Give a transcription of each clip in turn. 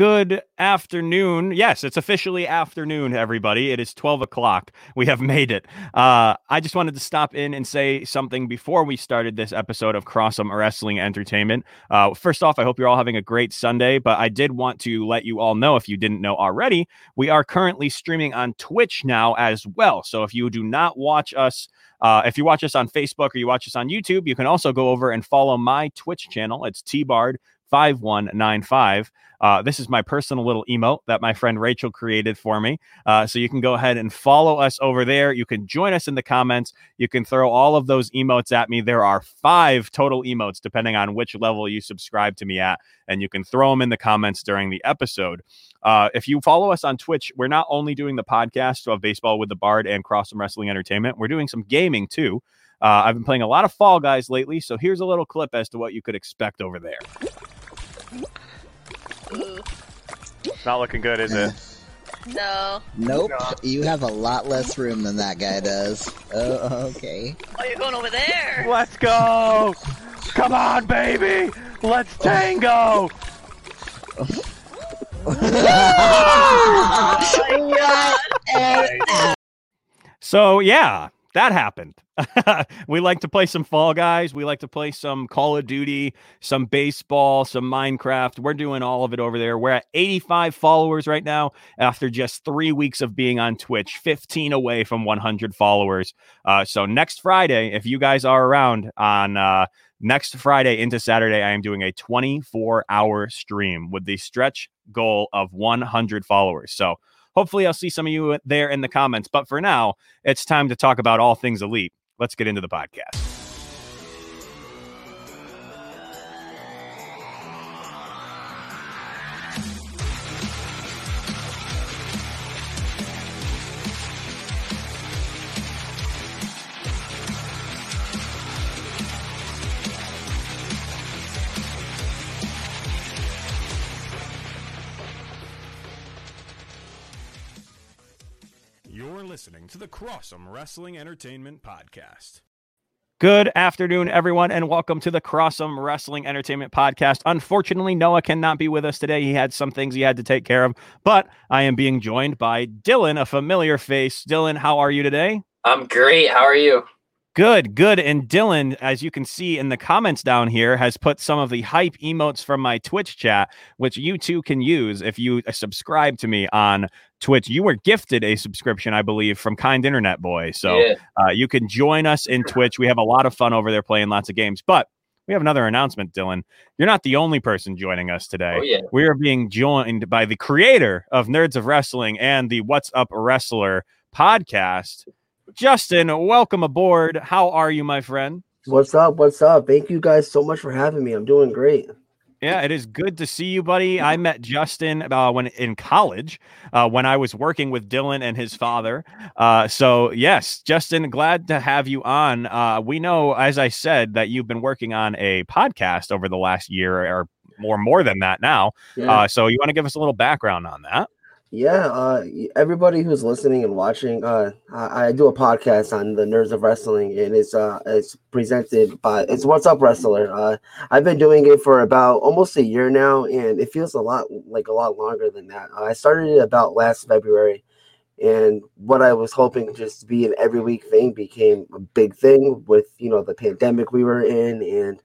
Good afternoon. Yes, it's officially afternoon, everybody. It is 12 o'clock. We have made it. Uh, I just wanted to stop in and say something before we started this episode of Crossum Wrestling Entertainment. Uh, first off, I hope you're all having a great Sunday, but I did want to let you all know, if you didn't know already, we are currently streaming on Twitch now as well. So if you do not watch us, uh, if you watch us on Facebook or you watch us on YouTube, you can also go over and follow my Twitch channel. It's T Bard 5195. Uh, this is my personal little emote that my friend Rachel created for me. Uh, so you can go ahead and follow us over there. You can join us in the comments. You can throw all of those emotes at me. There are five total emotes, depending on which level you subscribe to me at. And you can throw them in the comments during the episode. Uh, if you follow us on Twitch, we're not only doing the podcast of Baseball with the Bard and Crossum Wrestling Entertainment, we're doing some gaming too. Uh, I've been playing a lot of Fall Guys lately. So here's a little clip as to what you could expect over there. Not looking good, is it? No. Nope. You have a lot less room than that guy does. Oh, okay. Oh, you're going over there. Let's go! Come on, baby! Let's tango! Oh. So, yeah, that happened. we like to play some Fall Guys. We like to play some Call of Duty, some baseball, some Minecraft. We're doing all of it over there. We're at 85 followers right now after just three weeks of being on Twitch, 15 away from 100 followers. Uh, so next Friday, if you guys are around on uh, next Friday into Saturday, I am doing a 24 hour stream with the stretch goal of 100 followers. So hopefully I'll see some of you there in the comments. But for now, it's time to talk about all things elite. Let's get into the podcast. Crossum Wrestling Entertainment Podcast. Good afternoon, everyone, and welcome to the Crossum Wrestling Entertainment Podcast. Unfortunately, Noah cannot be with us today. He had some things he had to take care of, but I am being joined by Dylan, a familiar face. Dylan, how are you today? I'm great. How are you? Good, good. And Dylan, as you can see in the comments down here, has put some of the hype emotes from my Twitch chat, which you too can use if you subscribe to me on Twitch. You were gifted a subscription, I believe, from Kind Internet Boy. So Yeah. uh, you can join us in Twitch. We have a lot of fun over there playing lots of games. But we have another announcement, Dylan. You're not the only person joining us today. Oh yeah. We are being joined by the creator of Nerds of Wrestling and the What's Up Wrestler podcast. Justin, welcome aboard. How are you, my friend? What's up? What's up? Thank you guys so much for having me. I'm doing great. Yeah, it is good to see you, buddy. I met Justin uh, when in college, uh, when I was working with Dylan and his father. Uh, so yes, Justin, glad to have you on. Uh, we know, as I said, that you've been working on a podcast over the last year, or more, more than that now. Yeah. Uh, so you want to give us a little background on that? Yeah. Uh, everybody who's listening and watching, uh, I, I do a podcast on the Nerds of Wrestling, and it's uh, it's presented by it's What's Up Wrestler. Uh, I've been doing it for about almost a year now, and it feels a lot like a lot longer than that. Uh, I started it about last February. And what I was hoping just to be an every week thing became a big thing with you know the pandemic we were in and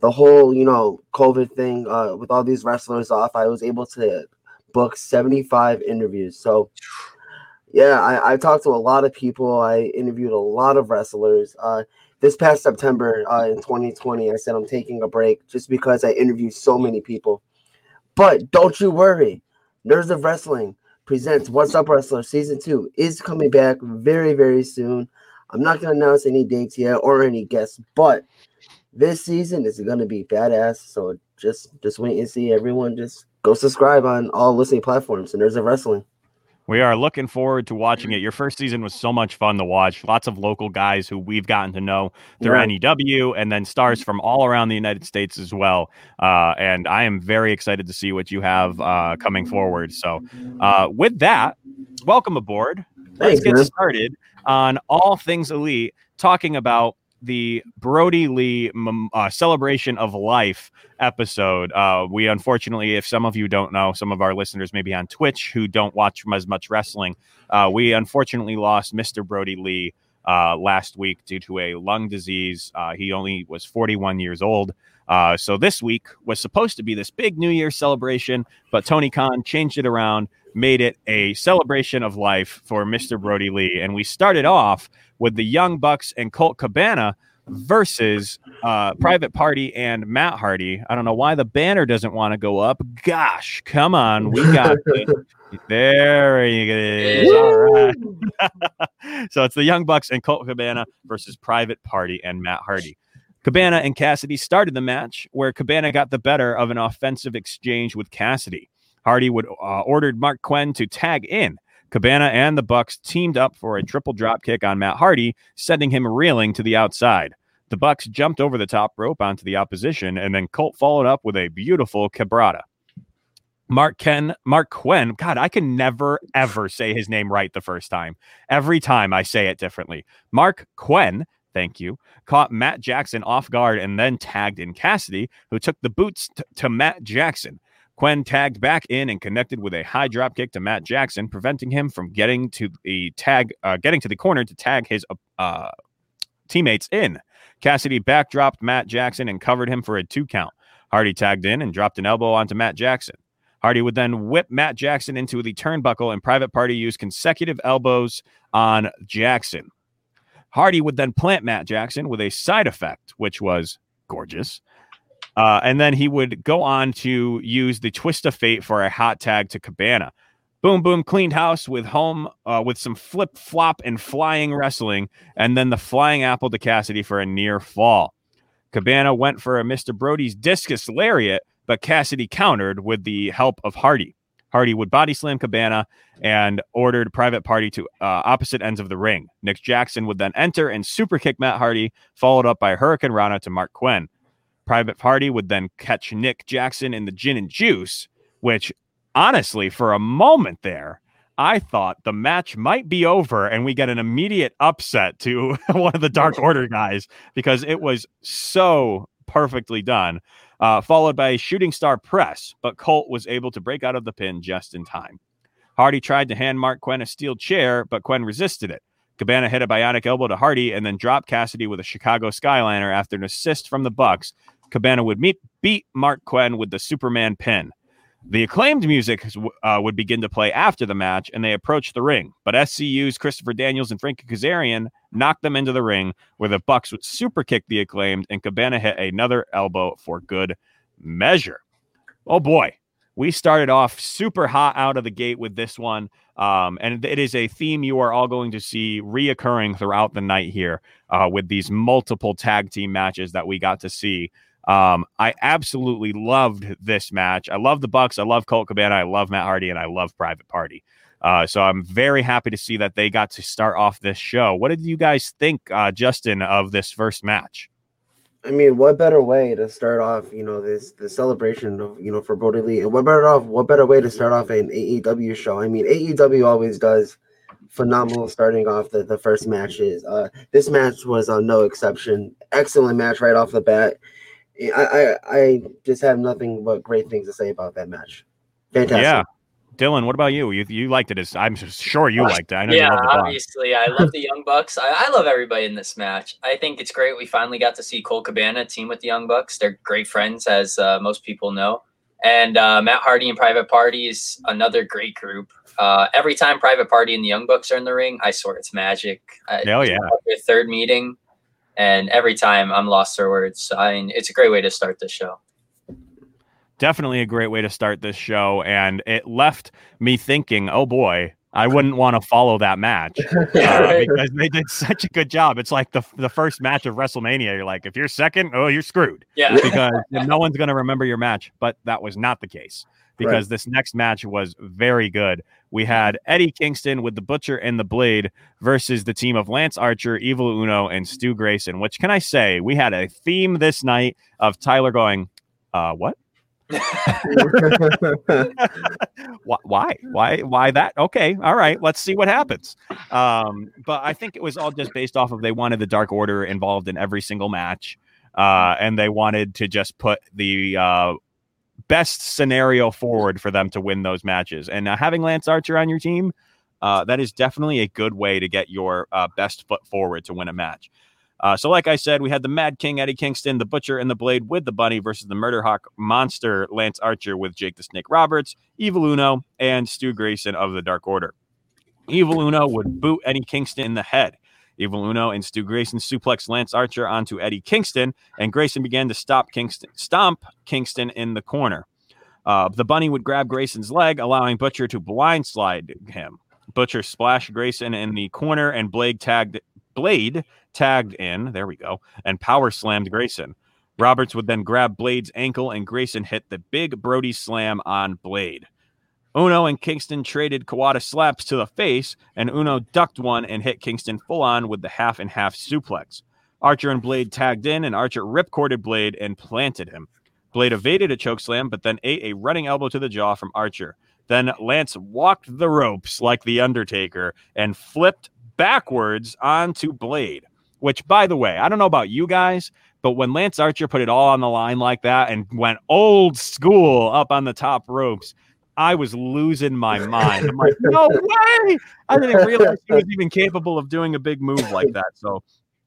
the whole you know COVID thing uh, with all these wrestlers off. I was able to book 75 interviews. So yeah, I, I talked to a lot of people. I interviewed a lot of wrestlers. Uh, this past September uh, in 2020, I said I'm taking a break just because I interviewed so many people. But don't you worry, Nerds of Wrestling presents What's Up Wrestler Season 2 is coming back very, very soon. I'm not going to announce any dates yet or any guests, but this season is going to be badass. So just just wait and see. Everyone just go subscribe on all listening platforms and there's a Wrestling. We are looking forward to watching it. Your first season was so much fun to watch. Lots of local guys who we've gotten to know through Yeah. NEW, and then stars from all around the United States as well. Uh, and I am very excited to see what you have uh, coming forward. So, uh, with that, welcome aboard. Let's Thanks, get man. started on all things elite, talking about the Brodie Lee uh, celebration of life episode. Uh, we unfortunately, if some of you don't know, some of our listeners maybe on Twitch who don't watch as much wrestling, uh, we unfortunately lost Mr. Brodie Lee uh, last week due to a lung disease. Uh, he only was 41 years old. Uh, so this week was supposed to be this big New Year celebration, but Tony Khan changed it around, made it a celebration of life for Mr. Brodie Lee. And we started off with the Young Bucks and Colt Cabana versus uh, Private Party and Matt Hardy. I don't know why the banner doesn't want to go up. Gosh, come on. We got it. There it is. All right. so it's the Young Bucks and Colt Cabana versus Private Party and Matt Hardy. Cabana and Cassidy started the match where Cabana got the better of an offensive exchange with Cassidy. Hardy would uh, ordered Mark Quinn to tag in. Cabana and the Bucks teamed up for a triple drop kick on Matt Hardy, sending him reeling to the outside. The Bucks jumped over the top rope onto the opposition, and then Colt followed up with a beautiful cabrata. Mark Ken, Mark Quinn. God, I can never ever say his name right the first time. Every time I say it differently. Mark Quinn, thank you, caught Matt Jackson off guard and then tagged in Cassidy, who took the boots t- to Matt Jackson. Quinn tagged back in and connected with a high drop kick to Matt Jackson, preventing him from getting to the tag, uh, getting to the corner to tag his uh, teammates in. Cassidy backdropped Matt Jackson and covered him for a two count. Hardy tagged in and dropped an elbow onto Matt Jackson. Hardy would then whip Matt Jackson into the turnbuckle, and Private Party used consecutive elbows on Jackson. Hardy would then plant Matt Jackson with a side effect, which was gorgeous. Uh, and then he would go on to use the twist of fate for a hot tag to Cabana. Boom, boom, cleaned house with home uh, with some flip flop and flying wrestling, and then the flying apple to Cassidy for a near fall. Cabana went for a Mr. Brodie's discus lariat, but Cassidy countered with the help of Hardy. Hardy would body slam Cabana and ordered Private Party to uh, opposite ends of the ring. Nick Jackson would then enter and super kick Matt Hardy, followed up by hurricanrana to Mark Quinn. Private Party would then catch Nick Jackson in the gin and juice, which honestly, for a moment there, I thought the match might be over and we get an immediate upset to one of the Dark Order guys because it was so perfectly done uh, followed by a shooting star press, but Colt was able to break out of the pin just in time. Hardy tried to hand Mark Quinn a steel chair, but Quinn resisted it. Cabana hit a bionic elbow to Hardy and then dropped Cassidy with a Chicago Skyliner after an assist from the Bucks. Cabana would meet, beat Mark Quinn with the Superman pin. The acclaimed music uh, would begin to play after the match, and they approached the ring. But SCU's Christopher Daniels and Frankie Kazarian knocked them into the ring, where the Bucks would super kick the acclaimed, and Cabana hit another elbow for good measure. Oh boy, we started off super hot out of the gate with this one, um, and it is a theme you are all going to see reoccurring throughout the night here uh, with these multiple tag team matches that we got to see. Um, I absolutely loved this match. I love the Bucks. I love Colt Cabana. I love Matt Hardy, and I love Private Party. Uh, so I'm very happy to see that they got to start off this show. What did you guys think, uh, Justin, of this first match? I mean, what better way to start off, you know, this the celebration of, you know, for Brodie Lee, and what better off, what better way to start off an AEW show? I mean, AEW always does phenomenal starting off the, the first matches. Uh, this match was uh, no exception. Excellent match right off the bat. I, I I just have nothing but great things to say about that match. Fantastic. Yeah. Dylan, what about you? You you liked it as I'm sure you liked it. I know yeah, obviously, I love the Young Bucks. I, I, love everybody in this match. I think it's great. We finally got to see Colt Cabana team with the Young Bucks. They're great friends, as uh, most people know. And uh, Matt Hardy and Private Party is another great group. Uh, every time Private Party and the Young Bucks are in the ring, I swear it's magic. Hell yeah! Their third meeting, and every time I'm lost for words. I mean, it's a great way to start the show. Definitely a great way to start this show, and it left me thinking, "Oh boy, I wouldn't want to follow that match uh, because they did such a good job. It's like the the first match of WrestleMania. You're like, if you're second, oh, you're screwed. Yeah, because no one's going to remember your match. But that was not the case because right. this next match was very good. We had Eddie Kingston with the Butcher and the Blade versus the team of Lance Archer, Evil Uno, and Stu Grayson. Which can I say? We had a theme this night of Tyler going, uh, what? Why? Why? Why? That? Okay, all right. Let's see what happens. Um, but I think it was all just based off of they wanted the Dark Order involved in every single match, uh, and they wanted to just put the uh, best scenario forward for them to win those matches. And uh, having Lance Archer on your team, uh, that is definitely a good way to get your uh, best foot forward to win a match. Uh, so, like I said, we had the Mad King Eddie Kingston, the Butcher and the Blade with the Bunny versus the Murder Hawk Monster Lance Archer with Jake the Snake Roberts, Evil Uno, and Stu Grayson of the Dark Order. Evil Uno would boot Eddie Kingston in the head. Evil Uno and Stu Grayson suplex Lance Archer onto Eddie Kingston, and Grayson began to stop Kingston, stomp Kingston in the corner. Uh, the bunny would grab Grayson's leg, allowing Butcher to blindside him. Butcher splashed Grayson in the corner, and Blade tagged Blade tagged in. There we go, and power slammed Grayson. Roberts would then grab Blade's ankle, and Grayson hit the big Brody slam on Blade. Uno and Kingston traded Kawada slaps to the face, and Uno ducked one and hit Kingston full on with the half and half suplex. Archer and Blade tagged in, and Archer ripcorded Blade and planted him. Blade evaded a chokeslam, but then ate a running elbow to the jaw from Archer. Then Lance walked the ropes like the Undertaker and flipped backwards onto Blade. Which, by the way, I don't know about you guys, but when Lance Archer put it all on the line like that and went old school up on the top ropes, I was losing my mind. I'm like, no way! I didn't realize he was even capable of doing a big move like that. So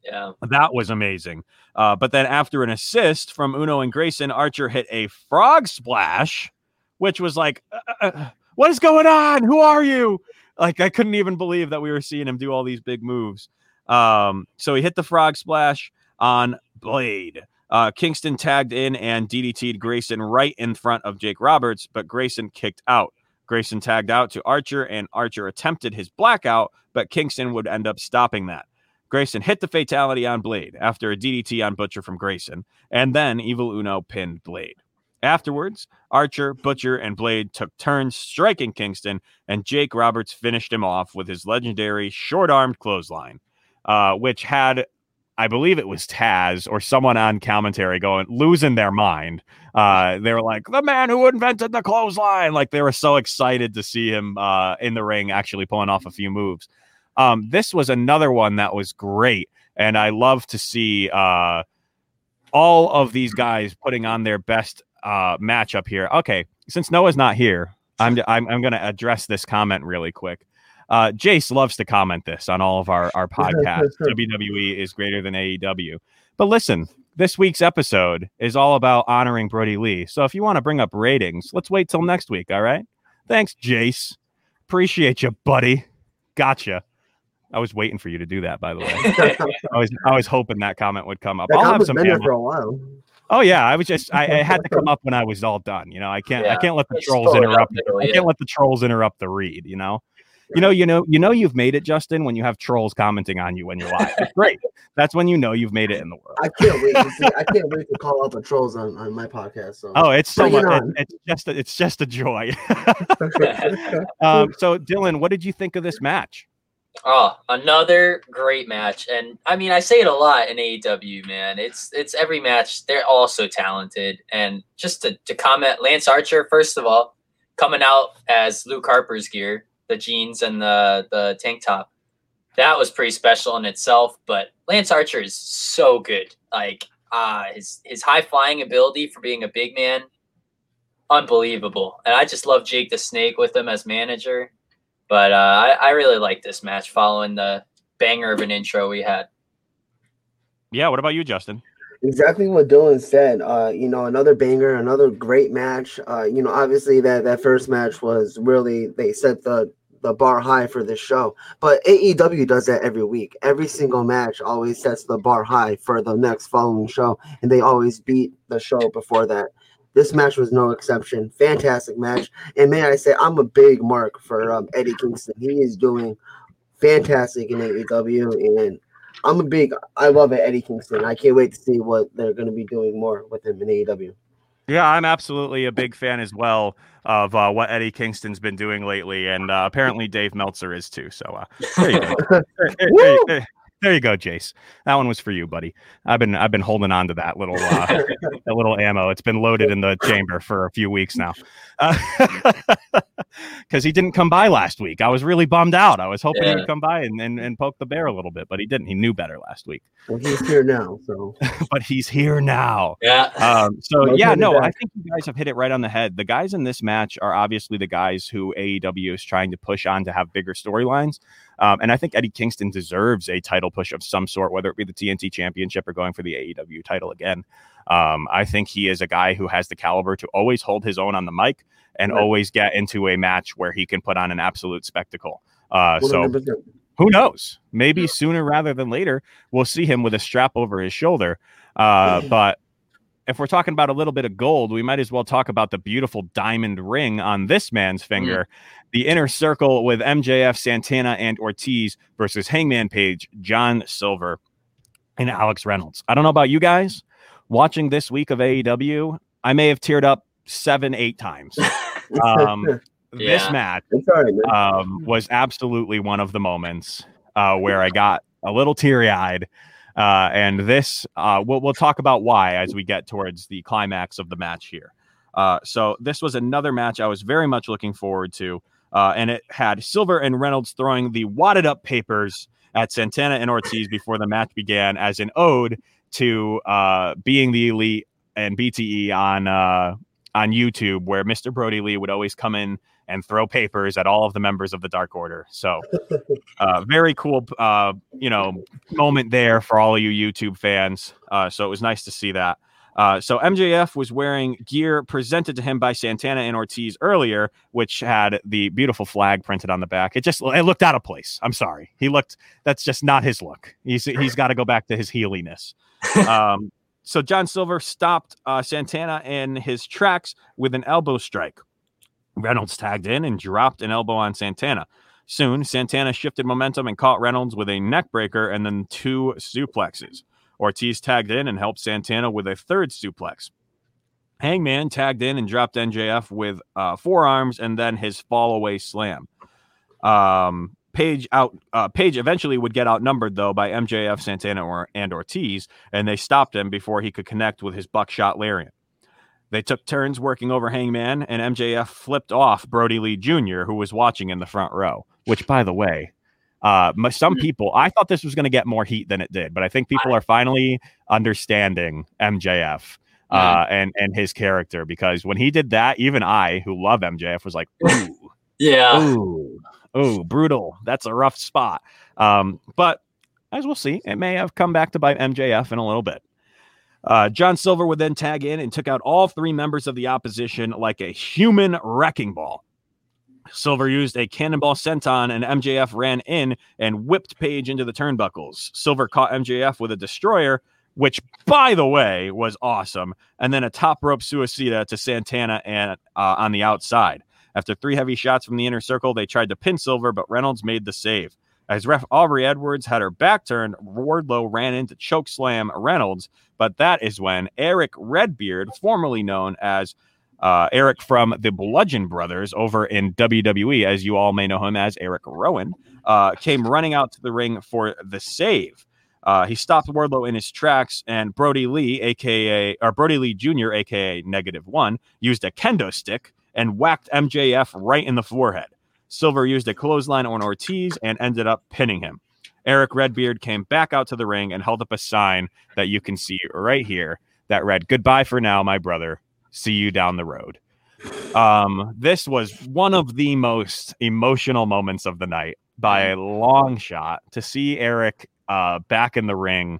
Yeah. that was amazing. Uh, but then after an assist from Uno and Grayson, Archer hit a frog splash, which was like, uh, uh, what is going on? Who are you? Like, I couldn't even believe that we were seeing him do all these big moves. Um, so he hit the frog splash on Blade. Uh, Kingston tagged in and DDT'd Grayson right in front of Jake Roberts, but Grayson kicked out. Grayson tagged out to Archer, and Archer attempted his blackout, but Kingston would end up stopping that. Grayson hit the fatality on Blade after a DDT on Butcher from Grayson, and then Evil Uno pinned Blade. Afterwards, Archer, Butcher, and Blade took turns striking Kingston, and Jake Roberts finished him off with his legendary short armed clothesline, uh, which had, I believe it was Taz or someone on commentary going, losing their mind. Uh, they were like, the man who invented the clothesline. Like they were so excited to see him uh, in the ring actually pulling off a few moves. Um, this was another one that was great, and I love to see uh, all of these guys putting on their best uh, matchup here. Okay, since Noah's not here, I'm I'm, I'm going to address this comment really quick. Uh, Jace loves to comment this on all of our our podcasts. WWE is greater than AEW, but listen. This week's episode is all about honoring Brodie Lee. So if you want to bring up ratings, let's wait till next week. All right. Thanks, Jace. Appreciate you, buddy. Gotcha. I was waiting for you to do that, by the way. I was I was hoping that comment would come up. That I'll have some been there for a while. Oh yeah, I was just I, I had to come up when I was all done. You know, I can't I can't let the trolls interrupt. uphill, I can't let the trolls interrupt the read. You know, you know, you know, you know, you've made it, Justin, when you have trolls commenting on you when you're live. It's great. That's when you know you've made it in the world. I can't wait to see. I can't wait to call out the trolls on, on my podcast. So. Oh, it's so much. on. it- it's just a, it's just a joy. um, so, Dylan, what did you think of this match? Oh, another great match. And I mean, I say it a lot in AEW, man. It's it's every match. They're all so talented. And just to, to comment, Lance Archer, first of all, coming out as Luke Harper's gear, the jeans and the, the tank top. That was pretty special in itself. But Lance Archer is so good. Like uh his his high flying ability for being a big man, unbelievable. And I just love Jake the Snake with him as manager. But uh, I, I really like this match following the banger of an intro we had. Yeah. What about you, Justin? Exactly what Dylan said. Uh, you know, another banger, another great match. Uh, you know, obviously that that first match was really they set the the bar high for this show. But AEW does that every week. Every single match always sets the bar high for the next following show, and they always beat the show before that. This match was no exception. Fantastic match, and may I say, I'm a big mark for um, Eddie Kingston. He is doing fantastic in AEW, and I'm a big. I love it, Eddie Kingston. I can't wait to see what they're going to be doing more with him in AEW. Yeah, I'm absolutely a big fan as well of uh, what Eddie Kingston's been doing lately, and uh, apparently Dave Meltzer is too. So uh, there you go. Hey, hey, hey, there you go, Jace. That one was for you, buddy. I've been I've been holding on to that little uh, that little ammo. It's been loaded in the chamber for a few weeks now. Because he didn't come by last week. I was really bummed out. I was hoping Yeah. he'd come by and, and, and poke the bear a little bit, but he didn't. He knew better last week. Well, he's here now, so But he's here now. Yeah. Um, so No yeah, no, I think you guys have hit it right on the head. The guys in this match are obviously the guys who AEW is trying to push on to have bigger storylines. Um, and I think Eddie Kingston deserves a title push of some sort, whether it be the TNT Championship or going for the AEW title again. Um, I think he is a guy who has the caliber to always hold his own on the mic and Right. always get into a match where he can put on an absolute spectacle. Uh, so who knows? Maybe sooner rather than later, we'll see him with a strap over his shoulder. Uh, but if we're talking about a little bit of gold, we might as well talk about the beautiful diamond ring on this man's finger. The inner circle with MJF, Santana, and Ortiz versus Hangman Page, John Silver, and Alex Reynolds. I don't know about you guys. Watching this week of AEW, I may have teared up seven, eight times. Um, This match It's all right, man. um, was absolutely one of the moments uh, where I got a little teary eyed. Uh, and this, uh, we'll, we'll talk about why as we get towards the climax of the match here. Uh, so, this was another match I was very much looking forward to. Uh, and it had Silver and Reynolds throwing the wadded up papers at Santana and Ortiz before the match began as an ode to uh, being the elite and BTE on uh, on YouTube, where Mr. Brodie Lee would always come in and throw papers at all of the members of the Dark Order. So, uh, very cool, uh, you know, moment there for all of you YouTube fans. Uh, so it was nice to see that. Uh, so MJF was wearing gear presented to him by Santana and Ortiz earlier, which had the beautiful flag printed on the back. It just it looked out of place. I'm sorry, he looked. That's just not his look. He's he's got to go back to his heeliness. Um, so John Silver stopped uh, Santana in his tracks with an elbow strike. Reynolds tagged in and dropped an elbow on Santana. Soon, Santana shifted momentum and caught Reynolds with a neck breaker and then two suplexes. Ortiz tagged in and helped Santana with a third suplex. Hangman tagged in and dropped MJF with uh, forearms and then his fall away slam. Um, Page out. Uh, Page eventually would get outnumbered though by MJF, Santana, or, and Ortiz, and they stopped him before he could connect with his buckshot lariat. They took turns working over Hangman, and MJF flipped off Brodie Lee Jr., who was watching in the front row. Which, by the way, uh, some Hmm. people I thought this was going to get more heat than it did, but I think people are finally understanding MJF uh, and and his character because when he did that, even I, who love MJF, was like, ooh, Yeah. ooh, ooh, brutal. That's a rough spot. Um, but as we'll see, it may have come back to bite MJF in a little bit. Uh, John Silver would then tag in and took out all three members of the opposition like a human wrecking ball. Silver used a cannonball senton, and MJF ran in and whipped Page into the turnbuckles. Silver caught MJF with a destroyer, which, by the way, was awesome, and then a top rope suicida to Santana and uh, on the outside. After three heavy shots from the inner circle, they tried to pin Silver, but Reynolds made the save. As ref Aubrey Edwards had her back turned, Wardlow ran in to choke slam Reynolds, but that is when Eric Redbeard, formerly known as uh, Eric from the Bludgeon Brothers over in WWE, as you all may know him as Eric Rowan, uh, came running out to the ring for the save. Uh, he stopped Wardlow in his tracks, and Brodie Lee, aka or Brodie Lee Jr., aka Negative One, used a kendo stick and whacked MJF right in the forehead. Silver used a clothesline on Ortiz and ended up pinning him. Eric Redbeard came back out to the ring and held up a sign that you can see right here that read, Goodbye for now, my brother. See you down the road. Um, this was one of the most emotional moments of the night by a long shot to see Eric uh, back in the ring.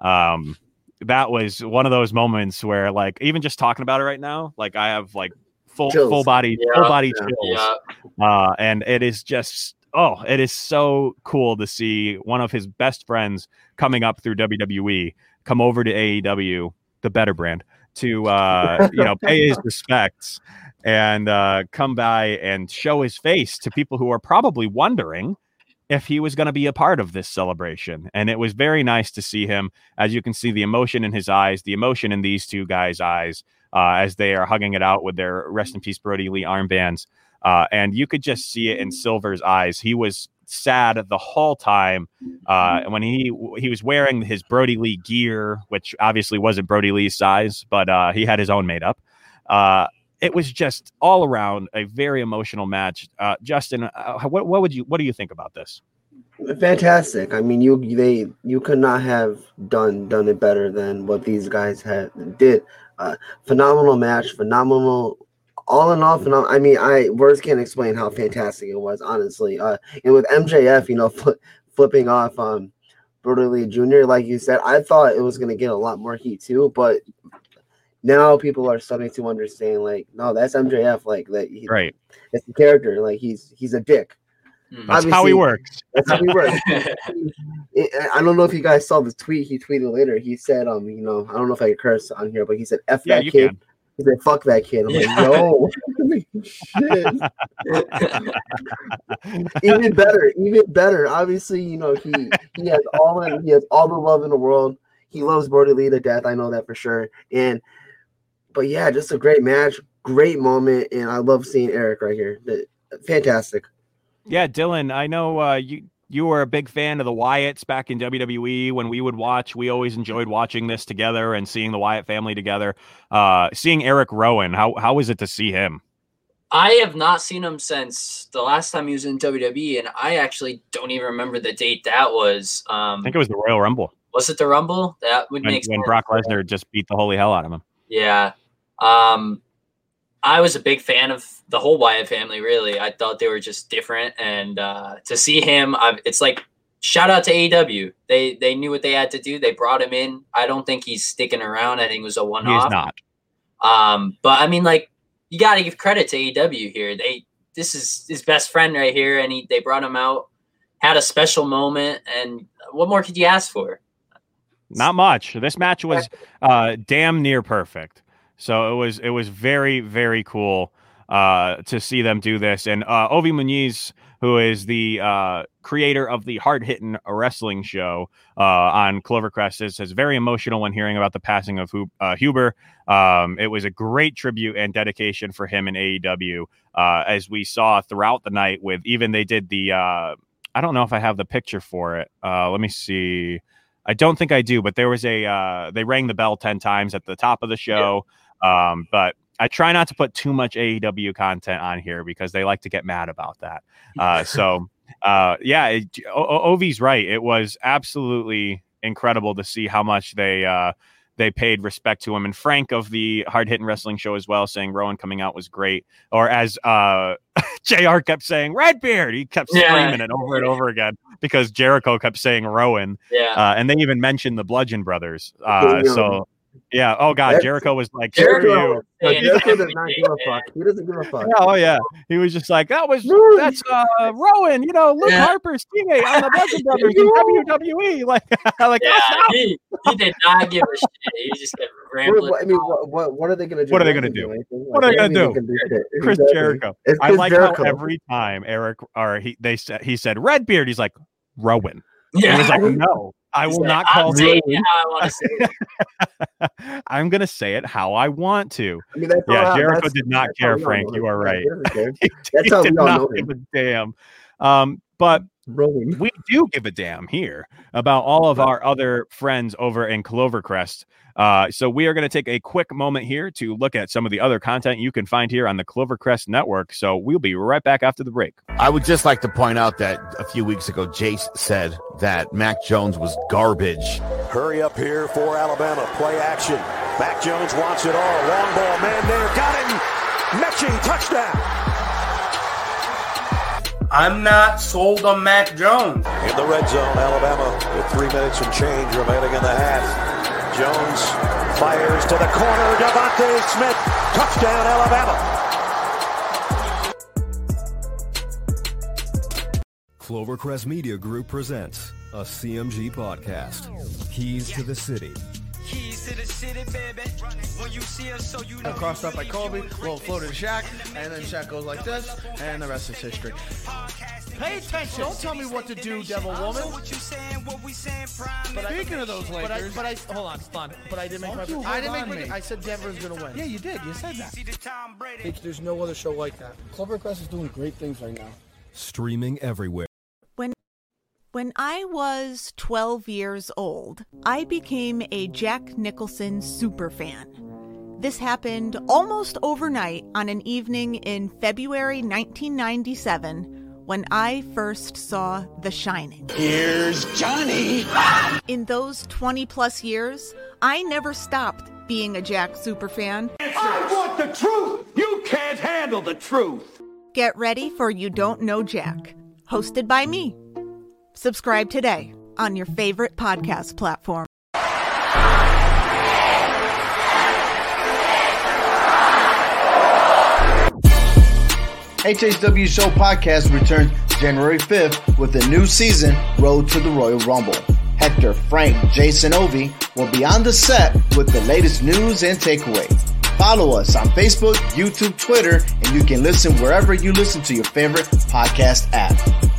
Um, that was one of those moments where, like, even just talking about it right now, like, I have like full Chills. full body Yeah, full body yeah, chills Yeah. uh, and it is just oh it is so cool to see one of his best friends coming up through wwe come over to aew the better brand to uh, you know pay his respects and uh, come by and show his face to people who are probably wondering if he was going to be a part of this celebration and it was very nice to see him as you can see the emotion in his eyes the emotion in these two guys eyes uh, as they are hugging it out with their rest in peace Brodie Lee armbands. Uh, and you could just see it in Silver's eyes. He was sad the whole time. Uh, when he he was wearing his Brodie Lee gear, which obviously wasn't Brodie Lee's size, but uh, he had his own made up. Uh, it was just all around a very emotional match. Uh, Justin, uh, what what would you what do you think about this? Fantastic. I mean, you they you could not have done done it better than what these guys had did. Uh, phenomenal match, phenomenal. All in all, phenomenal. I mean, I words can't explain how fantastic it was, honestly. Uh, and with MJF, you know, fl- flipping off um Lee Jr., like you said, I thought it was gonna get a lot more heat too, but now people are starting to understand, like, no, that's MJF, like that. He, Right, It's the character, like he's he's a dick. Hmm. that's how he works. That's how he works. I I don't know if you guys saw the tweet he tweeted later. He said, um, you know, I don't know if I could curse on here, but he said, F Yeah, that kid. can. He said, fuck that kid. I'm Yeah. like, yo, shit. even better, even better. Obviously, you know, he he has all in, he has all the love in the world. He loves Brodie Lee to death. I know that for sure. And but yeah, just a great match, great moment, and I love seeing Eric right here. Fantastic. Yeah, Dylan, I know uh, you you were a big fan of the Wyatts back in WWE when we would watch. We always enjoyed watching this together and seeing the Wyatt family together. Uh, seeing Eric Rowan, how how was it to see him? I have not seen him since the last time he was in WWE, and I actually don't even remember the date that was. Um, I think it was the Royal Rumble was it the Rumble? That would when, make when sense. Brock Lesnar just beat the holy hell out of him. Yeah. Um, I was a big fan of the whole Wyatt family, really. I thought they were just different. And uh, to see him, i it's like shout out to AEW. They they knew what they had to do. They brought him in. I don't think he's sticking around. I think it was a one off. not. Um, but I mean, like, you got to give credit to AEW here. They this is his best friend right here, and he they brought him out, had a special moment, and what more could you ask for? Not much. This match was uh, damn near perfect. So it was it was very very cool uh, to see them do this. And uh, Ovi Muniz, who is the uh, creator of the Hard Hitting Wrestling Show uh, on Clovercrest, is, is very emotional when hearing about the passing of uh, Huber. Um, it was a great tribute and dedication for him in AEW, uh, as we saw throughout the night. With even they did the uh, I don't know if I have the picture for it. Uh, let me see. I don't think I do, but there was a uh, they rang the bell ten times at the top of the show. Um, but I try not to put too much AEW content on here because they like to get mad about that. Uh, so uh, yeah, it, o- Ovi's right. It was absolutely incredible to see how much they uh, they paid respect to him. And Frank of the Hard Hitting Wrestling Show as well, saying Rowan coming out was great. Or as uh, Jr. kept saying, Redbeard. He kept Yeah. screaming it over and over again because Jericho kept saying Rowan. Yeah. Uh, and they even mentioned the Bludgeon Brothers. Uh, so yeah. Oh God, That's- Jericho was like, Jericho- "Screw you." No, Jericho does not give a fuck. He doesn't give a fuck. Yeah, oh yeah, he was just like that was that's uh Rowan, you know, Luke Yeah. Harper's teammate on the Bludgeon Brothers in WWE. Like, like Yeah, that's he, he did not give a shit. He just kept What, rambling. what- I mean, what, what, what are they gonna do? What are they gonna do? anything. What are they gonna anything do? can. Chris Exactly. Jericho. It's I Chris like Jericho. how every time Eric or he they said he said Redbeard, he's like Rowan. And yeah. he was like, no, I will not call it how I want to say it. I'm gonna say it how I want to. I mean, Yeah, all- Jericho did not care, Frank. You are right. he doesn't. He That's how did we all not know give him. a damn. Um, but Rowan. we do give a damn here about all of our other friends over in Clovercrest. Uh, so we are going to take a quick moment here to look at some of the other content you can find here on the Clovercrest Network. So we'll be right back after the break. I would just like to point out that a few weeks ago, Jace said that Mac Jones was garbage. Hurry up here for Alabama. Play action. Mac Jones wants it all. Long ball, man there. Got him. Metchie, touchdown. I'm not sold on Mac Jones. In the red zone, Alabama with three minutes and change remaining in the half. Jones fires to the corner. DeVonta Smith. Touchdown, Alabama. Clovercrest Media Group presents a CMG podcast. Keys to the City. Crossed up by Kobe, little floated to Shaq, and then Shaq goes like this, and the rest is history. Pay attention. Don't tell me what to do, Devil Woman. But speaking of those Lakers, but I, but I hold on, hold on. But I didn't make my. I didn't make my. I said Denver's gonna win. Yeah, you did. You said that. There's no other show like that. Clovercrest is doing great things right now. Streaming everywhere. When I was 12 years old, I became a Jack Nicholson superfan. This happened almost overnight on an evening in February 1997 when I first saw The Shining. Here's Johnny. In those 20 plus years, I never stopped being a Jack superfan. I want the truth. You can't handle the truth. Get ready for You Don't Know Jack, hosted by me. Subscribe today on your favorite podcast platform. HHW Show Podcast returns January 5th with a new season, Road to the Royal Rumble. Hector, Frank, Jason Ovi will be on the set with the latest news and takeaway. Follow us on Facebook, YouTube, Twitter, and you can listen wherever you listen to your favorite podcast app.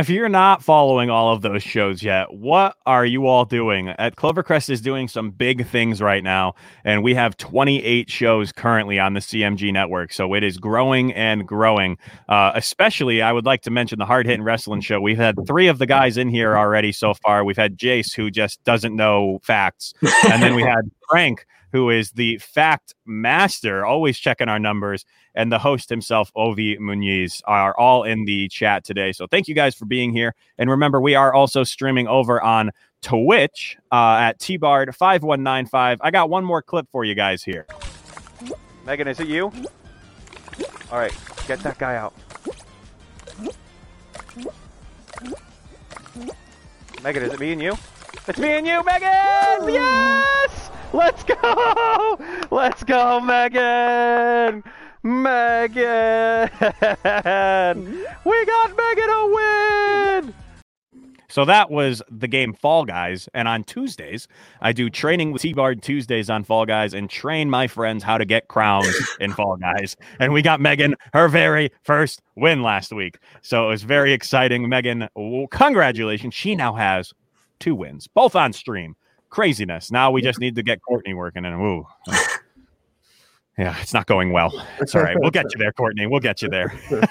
If you're not following all of those shows yet, what are you all doing? At Clovercrest is doing some big things right now, and we have 28 shows currently on the CMG network. So it is growing and growing. Uh, especially, I would like to mention the Hard Hitting Wrestling Show. We've had three of the guys in here already so far. We've had Jace, who just doesn't know facts, and then we had Frank who is the fact master, always checking our numbers, and the host himself, Ovi Muniz, are all in the chat today. So thank you guys for being here. And remember, we are also streaming over on Twitch uh, at tbard5195. I got one more clip for you guys here. Megan, is it you? All right, get that guy out. Megan, is it me and you? It's me and you, Megan! Yes! Let's go! Let's go, Megan! Megan! we got Megan a win! So that was the game Fall Guys. And on Tuesdays, I do training with T-Bard Tuesdays on Fall Guys and train my friends how to get crowns in Fall Guys. And we got Megan her very first win last week. So it was very exciting. Megan, congratulations. She now has two wins, both on stream craziness. Now we just need to get Courtney working, and ooh, yeah, it's not going well. It's all right. We'll get you there, Courtney. We'll get you there.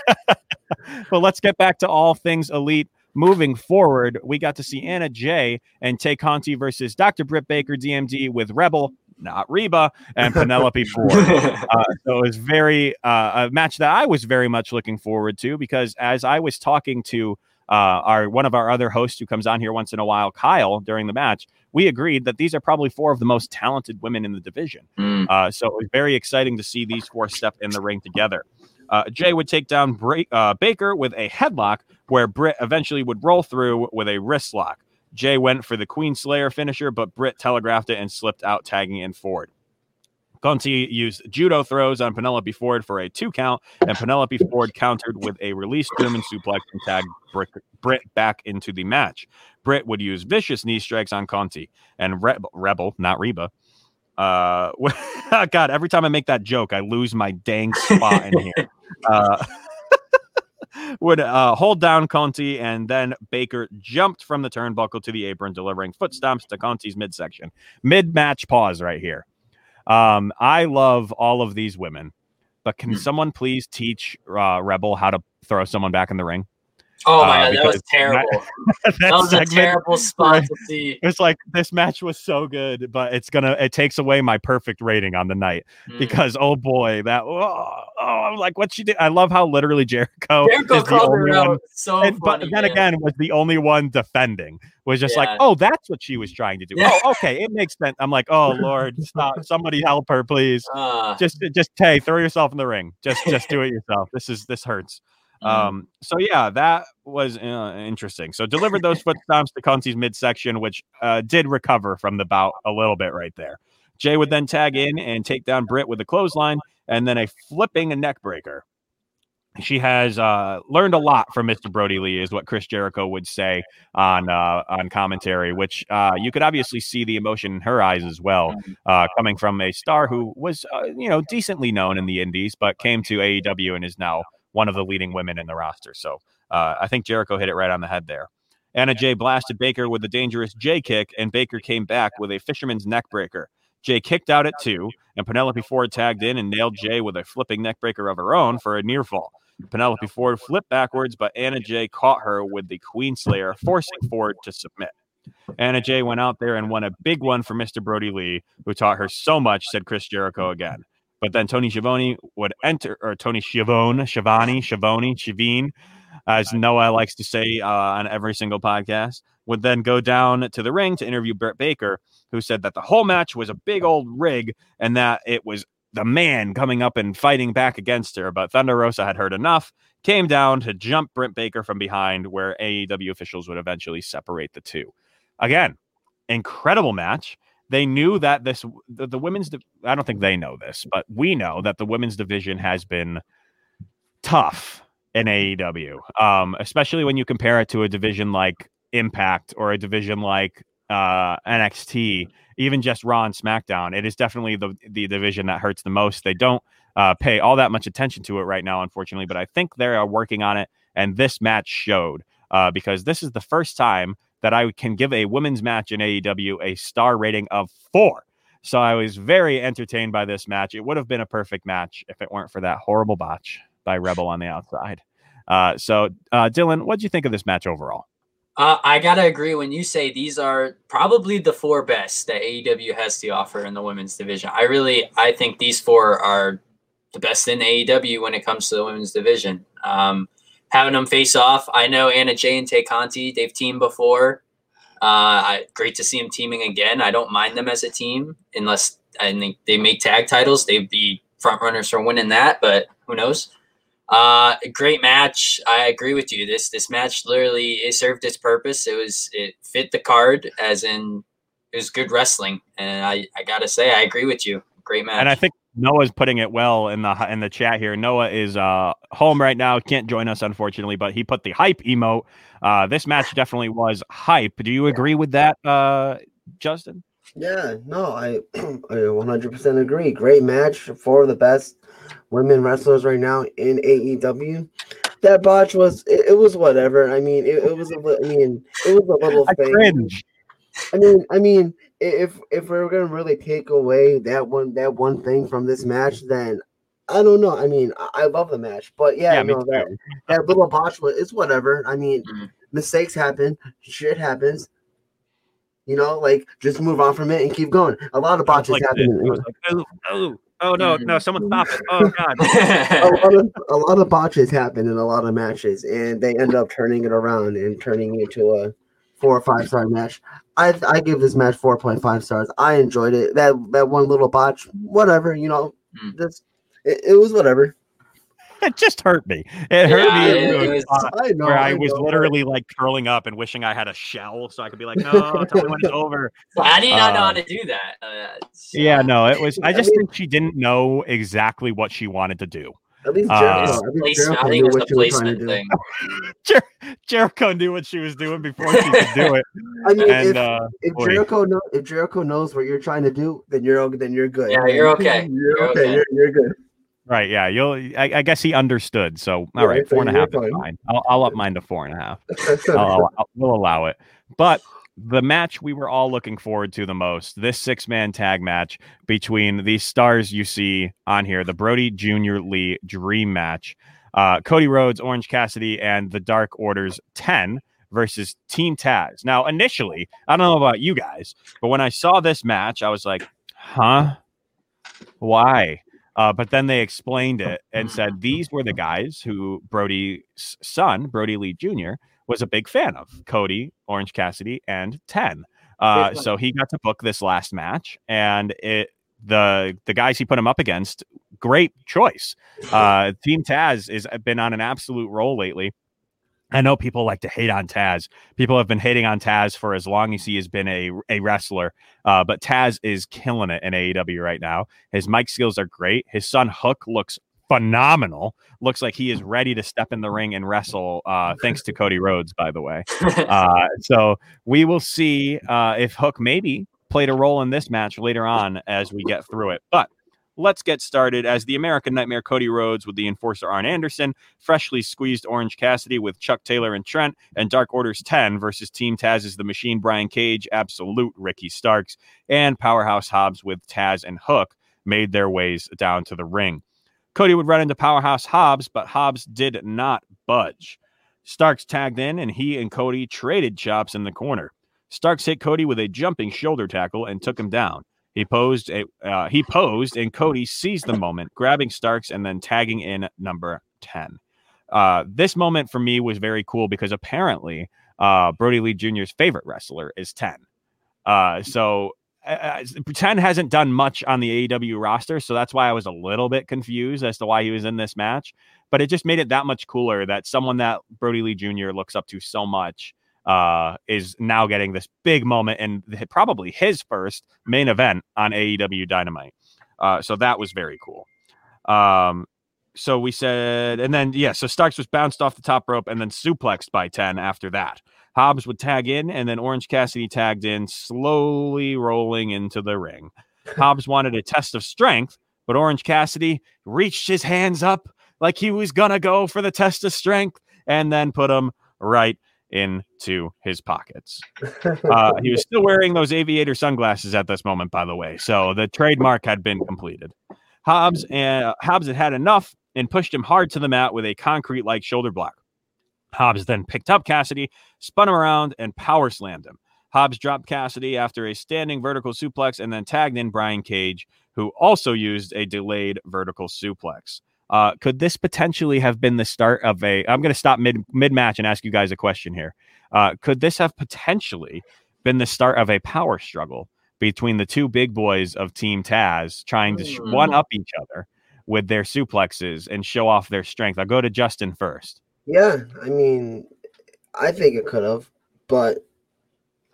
well, let's get back to all things elite. Moving forward, we got to see Anna Jay and Tay Conti versus Dr. Britt Baker, DMD, with Rebel, not Reba, and Penelope Ford. Uh, so it was very uh, a match that I was very much looking forward to because as I was talking to uh, our one of our other hosts who comes on here once in a while, Kyle, during the match, we agreed that these are probably four of the most talented women in the division. Mm. Uh, so it was very exciting to see these four step in the ring together. Uh, Jay would take down Bra- uh, Baker with a headlock, where Britt eventually would roll through with a wrist lock. Jay went for the Queen Slayer finisher, but Britt telegraphed it and slipped out, tagging in Ford. Conti used judo throws on Penelope Ford for a two count, and Penelope Ford countered with a released German suplex and tagged Britt, Britt back into the match. Britt would use vicious knee strikes on Conti and Rebel, Rebel not Reba. Uh, God, every time I make that joke, I lose my dang spot in here. Uh, would uh, hold down Conti, and then Baker jumped from the turnbuckle to the apron, delivering foot stomps to Conti's midsection. Mid match pause right here. Um, I love all of these women, but can mm. someone please teach uh, Rebel how to throw someone back in the ring? Oh my uh, god, that was terrible. That, that was segment, a terrible spot to see. It's like this match was so good, but it's gonna it takes away my perfect rating on the night mm. because oh boy, that oh, oh I'm like what she did. I love how literally Jericho, Jericho called her out so and, funny, But then man. again, was the only one defending. Was just yeah. like, oh, that's what she was trying to do. Yeah. Oh, okay, it makes sense. I'm like, oh Lord, stop! Somebody help her, please. Uh, just, just, hey, throw yourself in the ring. Just, just do it yourself. This is this hurts. Mm-hmm. Um, so yeah, that was uh, interesting. So delivered those foot stomps to Conti's midsection, which uh, did recover from the bout a little bit right there. Jay would then tag in and take down Britt with a clothesline and then a flipping neck breaker. She has uh, learned a lot from Mr. Brodie Lee, is what Chris Jericho would say on uh, on commentary. Which uh, you could obviously see the emotion in her eyes as well, mm-hmm. uh, coming from a star who was uh, you know decently known in the Indies, but came to AEW and is now one of the leading women in the roster. So uh, I think Jericho hit it right on the head there. Anna Jay blasted Baker with a dangerous J kick, and Baker came back with a fisherman's neck breaker. Jay kicked out at two, and Penelope Ford tagged in and nailed Jay with a flipping neck breaker of her own for a near fall. Penelope Ford flipped backwards, but Anna Jay caught her with the Queen Slayer, forcing Ford to submit. Anna Jay went out there and won a big one for Mr. Brodie Lee, who taught her so much, said Chris Jericho again. But then Tony Schiavone would enter, or Tony Schiavone, Schiavone, Schiavone, Schiavine, as Noah likes to say uh, on every single podcast, would then go down to the ring to interview Britt Baker, who said that the whole match was a big old rig and that it was the man coming up and fighting back against her. But Thunder Rosa had heard enough, came down to jump Britt Baker from behind, where AEW officials would eventually separate the two. Again, incredible match. They knew that this the, the women's. Di- I don't think they know this, but we know that the women's division has been tough in AEW, um, especially when you compare it to a division like Impact or a division like uh, NXT, even just Raw and SmackDown. It is definitely the the division that hurts the most. They don't uh, pay all that much attention to it right now, unfortunately, but I think they are working on it, and this match showed uh, because this is the first time that I can give a women's match in AEW a star rating of four. So I was very entertained by this match. It would have been a perfect match if it weren't for that horrible botch by Rebel on the outside. Uh, so, uh, Dylan, what do you think of this match overall? Uh, I gotta agree when you say these are probably the four best that AEW has to offer in the women's division. I really, I think these four are the best in AEW when it comes to the women's division. Um, having them face off, I know Anna Jay and Tay Conti, they've teamed before. Uh, I, great to see them teaming again. I don't mind them as a team unless I think they make tag titles. They'd be front runners for winning that, but who knows? Uh, great match. I agree with you. This this match literally it served its purpose. It was it fit the card as in it was good wrestling, and I I gotta say I agree with you. Great match. And I think Noah's putting it well in the in the chat here. Noah is uh home right now, can't join us unfortunately, but he put the hype emote. Uh, this match definitely was hype. Do you agree with that, uh, Justin? Yeah, no, I I 100% agree. Great match for the best women wrestlers right now in AEW. That botch was it, it was whatever. I mean, it, it was a I mean, it was a little I thing. cringe. I mean, I mean, if if we're gonna really take away that one that one thing from this match, then I don't know. I mean, I, I love the match, but yeah, Yeah, no, that that little botch was it's whatever. I mean, mm-hmm. mistakes happen, shit happens. You know, like just move on from it and keep going. A lot of botches Like happen. this. I was like, oh, oh, oh no, no, mm-hmm. someone stop it. Oh god. a lot of a lot of botches happen in a lot of matches, and they end up turning it around and turning it into a four or five star match. I I give this match four point five stars. I enjoyed it. That that one little botch, whatever, you know, just it, it was whatever. It just hurt me. It hurt Yeah, me it was- spot I know, where I I was know. literally like curling up and wishing I had a shell so I could be like, no, tell me when it's over. I did not know Uh, how to do that. Uh, it's- Yeah, no, it was. I I just mean- think she didn't know exactly what she wanted to do. At least Uh, Jericho, at least Jericho I think knew was what the she was trying to placement do. thing. Jer- Jericho knew what she was doing before she could do it. I mean, and if, uh, if. Jericho know, if Jericho knows what you're trying to do, then you're o- then you're good. Yeah, you're okay. You're, You're okay. okay. You're, you're good. right, yeah, you'll. I, I guess he understood. So, all Yeah, right, so four and a you're half is fine. fine. I'll, I'll up mine to four and a half. I'll, I'll- we'll allow it. But the match we were all looking forward to the most this six man tag match between these stars you see on here the Brodie Jr. Lee Dream match. Uh, Cody Rhodes, Orange Cassidy, and the Dark Orders 10 versus Team Taz. Now, initially, I don't know about you guys, but when I saw this match, I was like, huh? Why? Uh, but then they explained it and said these were the guys who Brodie's son, Brodie Lee Jr., was a big fan of Cody, Orange Cassidy, and 10. Uh, so he got to book this last match, and it the the guys he put him up against, great choice. Uh, Team Taz has been on an absolute roll lately. I know people like to hate on Taz. People have been hating on Taz for as long as he has been a, a wrestler. Uh, but Taz is killing it in AEW right now. His mic skills are great. His son Hook looks phenomenal. Looks like he is ready to step in the ring and wrestle. Uh, thanks to Cody Rhodes, by the way. Uh, so we will see uh, if Hook maybe played a role in this match later on as we get through it. But let's get started as the American Nightmare Cody Rhodes with the enforcer Arn Anderson, freshly squeezed Orange Cassidy with Chuck Taylor and Trent, and Dark Orders 10 versus Team Taz's The Machine Brian Cage, Absolute Ricky Starks, and Powerhouse Hobbs with Taz and Hook made their ways down to the ring. Cody would run into Powerhouse Hobbs, but Hobbs did not budge. Starks tagged in, and he and Cody traded chops in the corner. Starks hit Cody with a jumping shoulder tackle and took him down. He posed a uh, he posed, and Cody seized the moment, grabbing Starks and then tagging in number ten. Uh, this moment for me was very cool because apparently uh, Brodie Lee Jr.'s favorite wrestler is ten. Uh, so uh, 10 hasn't done much on the AEW roster, so that's why I was a little bit confused as to why he was in this match. But it just made it that much cooler that someone that Brodie Lee Jr. looks up to so much uh, is now getting this big moment and probably his first main event on AEW Dynamite. Uh, so that was very cool. Um, so we said, and then yeah, so Starks was bounced off the top rope and then suplexed by 10 after that. Hobbs would tag in, and then Orange Cassidy tagged in, slowly rolling into the ring. Hobbs wanted a test of strength, but Orange Cassidy reached his hands up like he was gonna go for the test of strength, and then put them right into his pockets. Uh, he was still wearing those aviator sunglasses at this moment, by the way, so the trademark had been completed. Hobbs and uh, Hobbs had had enough and pushed him hard to the mat with a concrete-like shoulder block. Hobbs then picked up Cassidy, spun him around, and power slammed him. Hobbs dropped Cassidy after a standing vertical suplex and then tagged in Brian Cage, who also used a delayed vertical suplex. Uh, could this potentially have been the start of a? I'm going to stop mid mid match and ask you guys a question here. Uh, could this have potentially been the start of a power struggle between the two big boys of Team Taz, trying to sh- one up each other with their suplexes and show off their strength? I'll go to Justin first. Yeah, I mean, I think it could have, but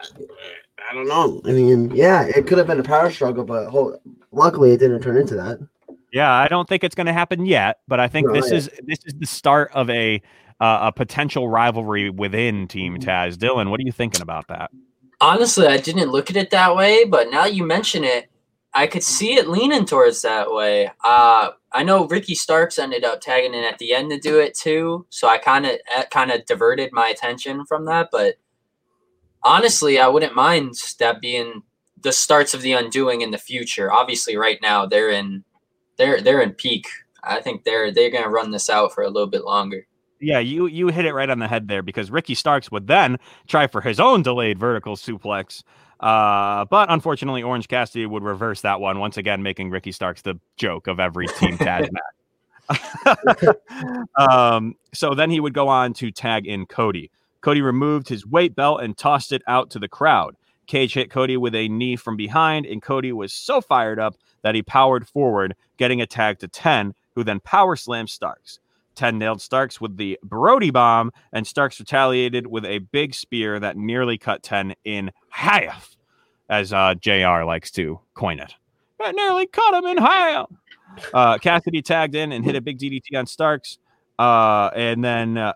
I don't know. I mean, yeah, it could have been a power struggle, but ho- luckily it didn't turn into that. Yeah, I don't think it's going to happen yet, but I think No, this yeah. is this is the start of a uh, a potential rivalry within Team Taz. Dylan, what are you thinking about that? Honestly, I didn't look at it that way, but now you mention it, I could see it leaning towards that way. Uh, I know Ricky Starks ended up tagging in at the end to do it too, so I kind of kind of diverted my attention from that. But honestly, I wouldn't mind that being the starts of the undoing in the future. Obviously, right now they're in they're they're in peak. I think they're they're gonna run this out for a little bit longer. Yeah, you you hit it right on the head there because Ricky Starks would then try for his own delayed vertical suplex. Uh, but unfortunately, Orange Cassidy would reverse that one once again, making Ricky Starks the joke of every Team tag match. um, so then he would go on to tag in Cody. Cody removed his weight belt and tossed it out to the crowd. Cage hit Cody with a knee from behind, and Cody was so fired up that he powered forward, getting a tag to 10, who then power slammed Starks. 10 nailed Starks with the Brodie bomb, and Starks retaliated with a big spear that nearly cut 10 in half, as uh, JR likes to coin it. That nearly cut him in half. Uh, Cassidy tagged in and hit a big DDT on Starks. Uh, and then uh,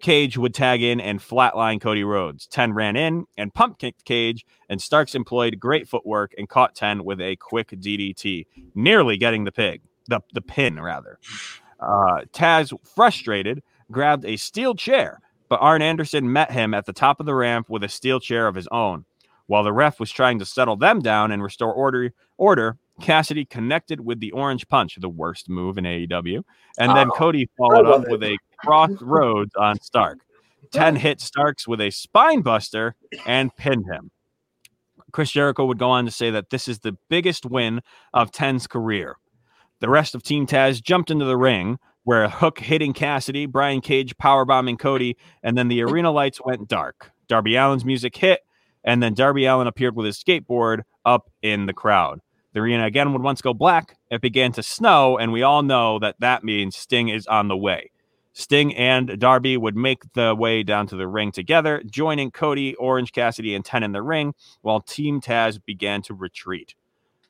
Cage would tag in and flatline Cody Rhodes. 10 ran in and pump kicked Cage, and Starks employed great footwork and caught 10 with a quick DDT, nearly getting the pig, the, the pin rather. Uh, Taz, frustrated, grabbed a steel chair, but Arn Anderson met him at the top of the ramp with a steel chair of his own. While the ref was trying to settle them down and restore order, order Cassidy connected with the orange punch, the worst move in AEW, and then Oh, Cody followed up it. with a CrossRhodes on Stark. 10 hit Starks with a spine buster and pinned him. Chris Jericho would go on to say that this is the biggest win of 10's career. The rest of Team Taz jumped into the ring, where hook hitting Cassidy, Brian Cage powerbombing Cody, and then the arena lights went dark. Darby Allin's music hit, and then Darby Allin appeared with his skateboard up in the crowd. The arena again would once go black. It began to snow, and we all know that that means Sting is on the way. Sting and Darby would make the way down to the ring together, joining Cody, Orange Cassidy, and 10 in the ring, while Team Taz began to retreat.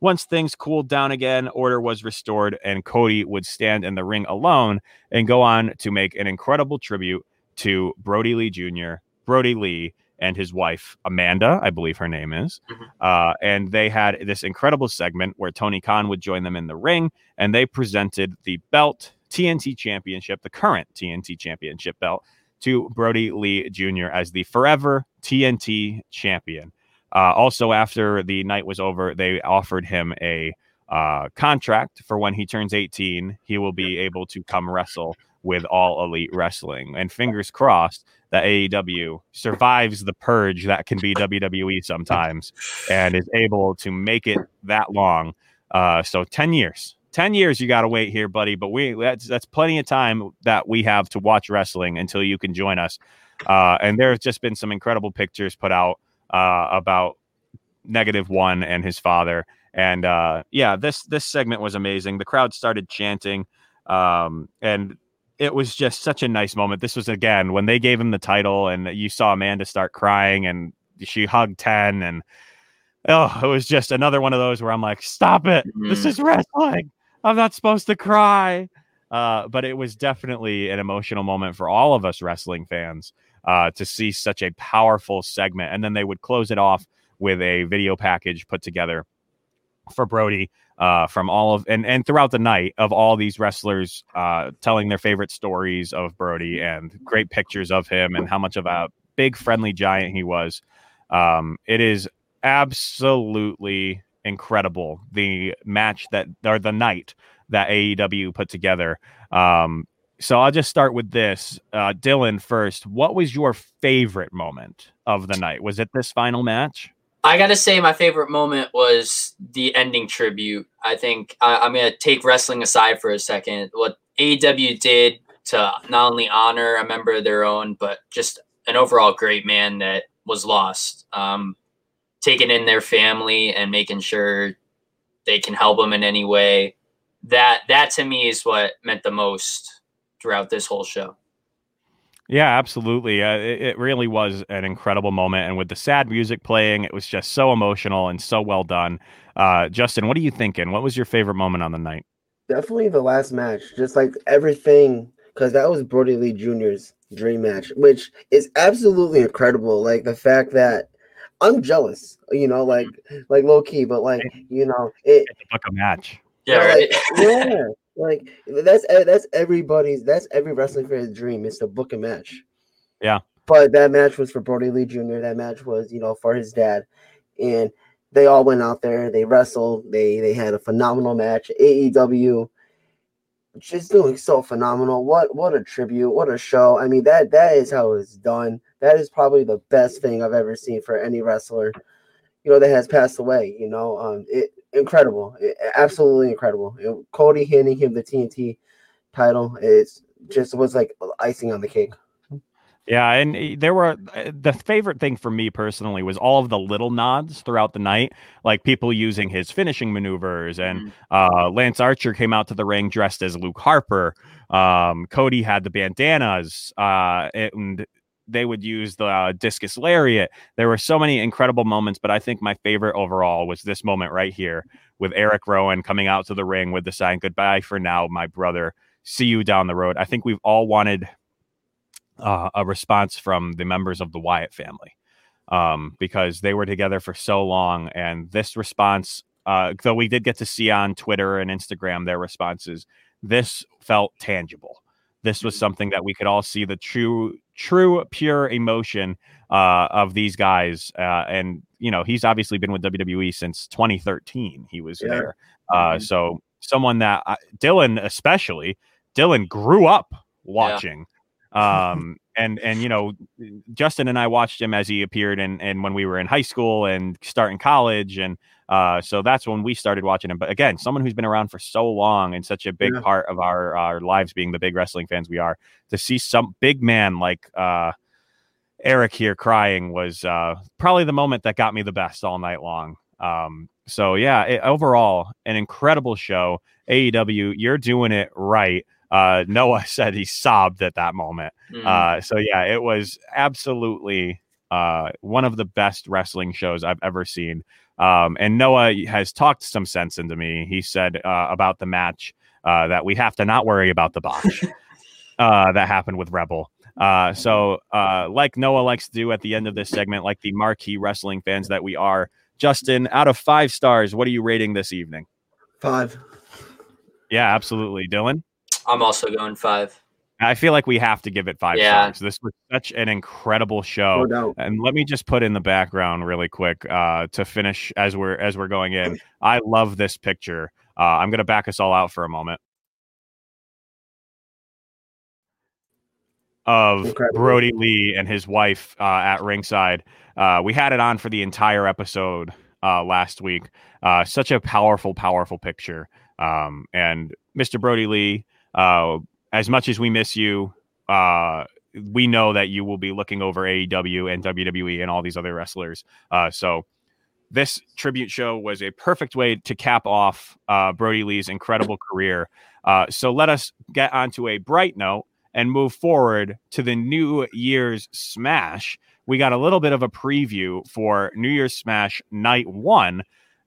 Once things cooled down again, order was restored, and Cody would stand in the ring alone and go on to make an incredible tribute to Brodie Lee Jr., Brodie Lee, and his wife, Amanda, I believe her name is. Uh, and they had this incredible segment where Tony Khan would join them in the ring, and they presented the belt, TNT Championship, the current TNT Championship belt, to Brodie Lee Jr. as the forever TNT champion. Uh, also, after the night was over, they offered him a uh, contract for when he turns 18, he will be able to come wrestle with All Elite Wrestling. And fingers crossed that AEW survives the purge that can be WWE sometimes and is able to make it that long. Uh, so 10 years. 10 years you got to wait here buddy but we that's that's plenty of time that we have to watch wrestling until you can join us uh, and there's just been some incredible pictures put out uh, about negative one and his father. And uh, yeah this this segment was amazing. The crowd started chanting um, and it was just such a nice moment. This was again when they gave him the title and you saw amanda start crying and she hugged 10 and oh it was just another one of those where i'm like stop it. This Mm-hmm. is wrestling. I'm not supposed to cry. Uh, but it was definitely an emotional moment for all of us wrestling fans uh, to see such a powerful segment. And then they would close it off with a video package put together for Brodie uh, from all of and and throughout the night of all these wrestlers uh, telling their favorite stories of Brodie and great pictures of him and how much of a big friendly giant he was. Um, it is absolutely incredible the match that or the night that AEW put together. Um, so I'll just start with this. Uh, Dylan, first, what was your favorite moment of the night? Was it this final match? I gotta say, my favorite moment was the ending tribute. I think I, I'm gonna take wrestling aside for a second. What AEW did to not only honor a member of their own, but just an overall great man that was lost. Um, taking in their family and making sure they can help them in any way. That that to me is what meant the most throughout this whole show. Yeah, absolutely. Uh, it, it really was an incredible moment. And with the sad music playing, it was just so emotional and so well done. Uh, Justin, what are you thinking? What was your favorite moment on the night? Definitely the last match, just like everything, because that was Brodie Lee Jr.'s dream match, which is absolutely incredible. Like the fact that I'm jealous, you know, like like low key, but like you know, it Like a match. Yeah, like, yeah, like that's that's everybody's that's every wrestling fan's dream is to book a match. Yeah. But that match was for Brodie Lee Jr. That match was, you know, for his dad, and they all went out there. They wrestled. They they had a phenomenal match. AEW just doing so phenomenal. What what a tribute. What a show. I mean that that is how it's done. That is probably the best thing I've ever seen for any wrestler. You know that has passed away. You know, um, it incredible, absolutely incredible. And Cody handing him the TNT title is just was like icing on the cake. Yeah, and uh, there were uh, the favorite thing for me personally was all of the little nods throughout the night, like people using his finishing maneuvers, and uh, Lance Archer came out to the ring dressed as Luke Harper. Um, Cody had the bandanas, uh, and they would use the uh, discus lariat. There were so many incredible moments, but I think my favorite overall was this moment right here with Eric Rowan coming out to the ring with the sign "Goodbye for now, my brother. See you down the road." I think we've all wanted uh, a response from the members of the Wyatt family um, because they were together for so long. And this response, uh, though we did get to see on Twitter and Instagram their responses, this felt tangible. This was something that we could all see the true, true, pure emotion uh, of these guys. Uh, and, you know, he's obviously been with WWE since 2013. He was Yeah. there. Uh, so someone that uh, Dylan, especially, Dylan grew up watching um and and you know justin and i watched him as he appeared in and when we were in high school and starting college and uh so that's when we started watching him. But again someone who's been around for so long and such a big Yeah. part of our our lives being the big wrestling fans we are to see some big man like uh eric here crying was uh probably the moment that got me the best all night long. Um so yeah it, overall an incredible show. Aew you're doing it right uh, Noah said he sobbed at that moment. Mhm. Uh, so yeah, it was absolutely uh, one of the best wrestling shows I've ever seen. Um, and Noah has talked some sense into me. He said uh, about the match uh, that we have to not worry about the botch uh, that happened with Rebel. Uh, so, uh, like Noah likes to do at the end of this segment, like the marquee wrestling fans that we are, Justin, out of five stars, what are you rating this evening? Five. Yeah, absolutely. Dylan? I'm also going five. I feel like we have to give it five Yeah. stars. This was such an incredible show. No doubt. And let me just put in the background really quick uh, to finish as we're as we're going in. I love this picture. Uh, I'm going to back us all out for a moment. Of Incredible. Brodie Lee and his wife uh, at ringside. Uh, we had it on for the entire episode uh, last week. Uh, such a powerful, powerful picture. Um, and Mr. Brodie Lee, uh, as much as we miss you, uh, we know that you will be looking over AEW and WWE and all these other wrestlers. Uh, so this tribute show was a perfect way to cap off uh, Brodie Lee's incredible career. Uh, so let us get onto a bright note and move forward to the New Year's Smash. We got a little bit of a preview for New Year's Smash Night One,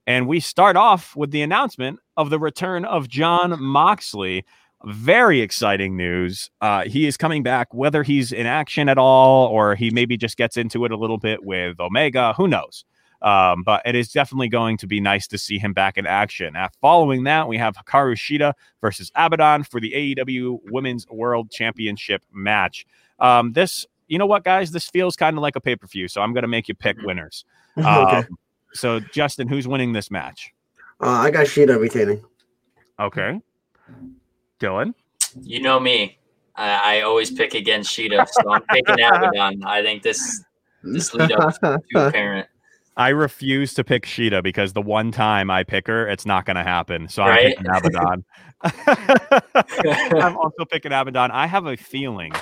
and we start off with the announcement of the return of Jon Moxley. Very exciting news. Uh, he is coming back, whether he's in action at all or he maybe just gets into it a little bit with Omega. Who knows? Um, but it is definitely going to be nice to see him back in action. Uh, following that, we have Hikaru Shida versus Abaddon for the AEW Women's World Championship match. Um, this, you know what, guys? This feels kind of like a pay per view, so I'm going to make you pick winners. Okay. Um, so, Justin, who's winning this match? Uh, I got Shida retaining. Okay. Dylan? You know me. I, I always pick against Shida, so I'm picking Abaddon. I think this this lead up is too apparent. I refuse to pick Shida because the one time I pick her, it's not going to happen. So I'm picking Abaddon. I'm also picking Abaddon. I have a feeling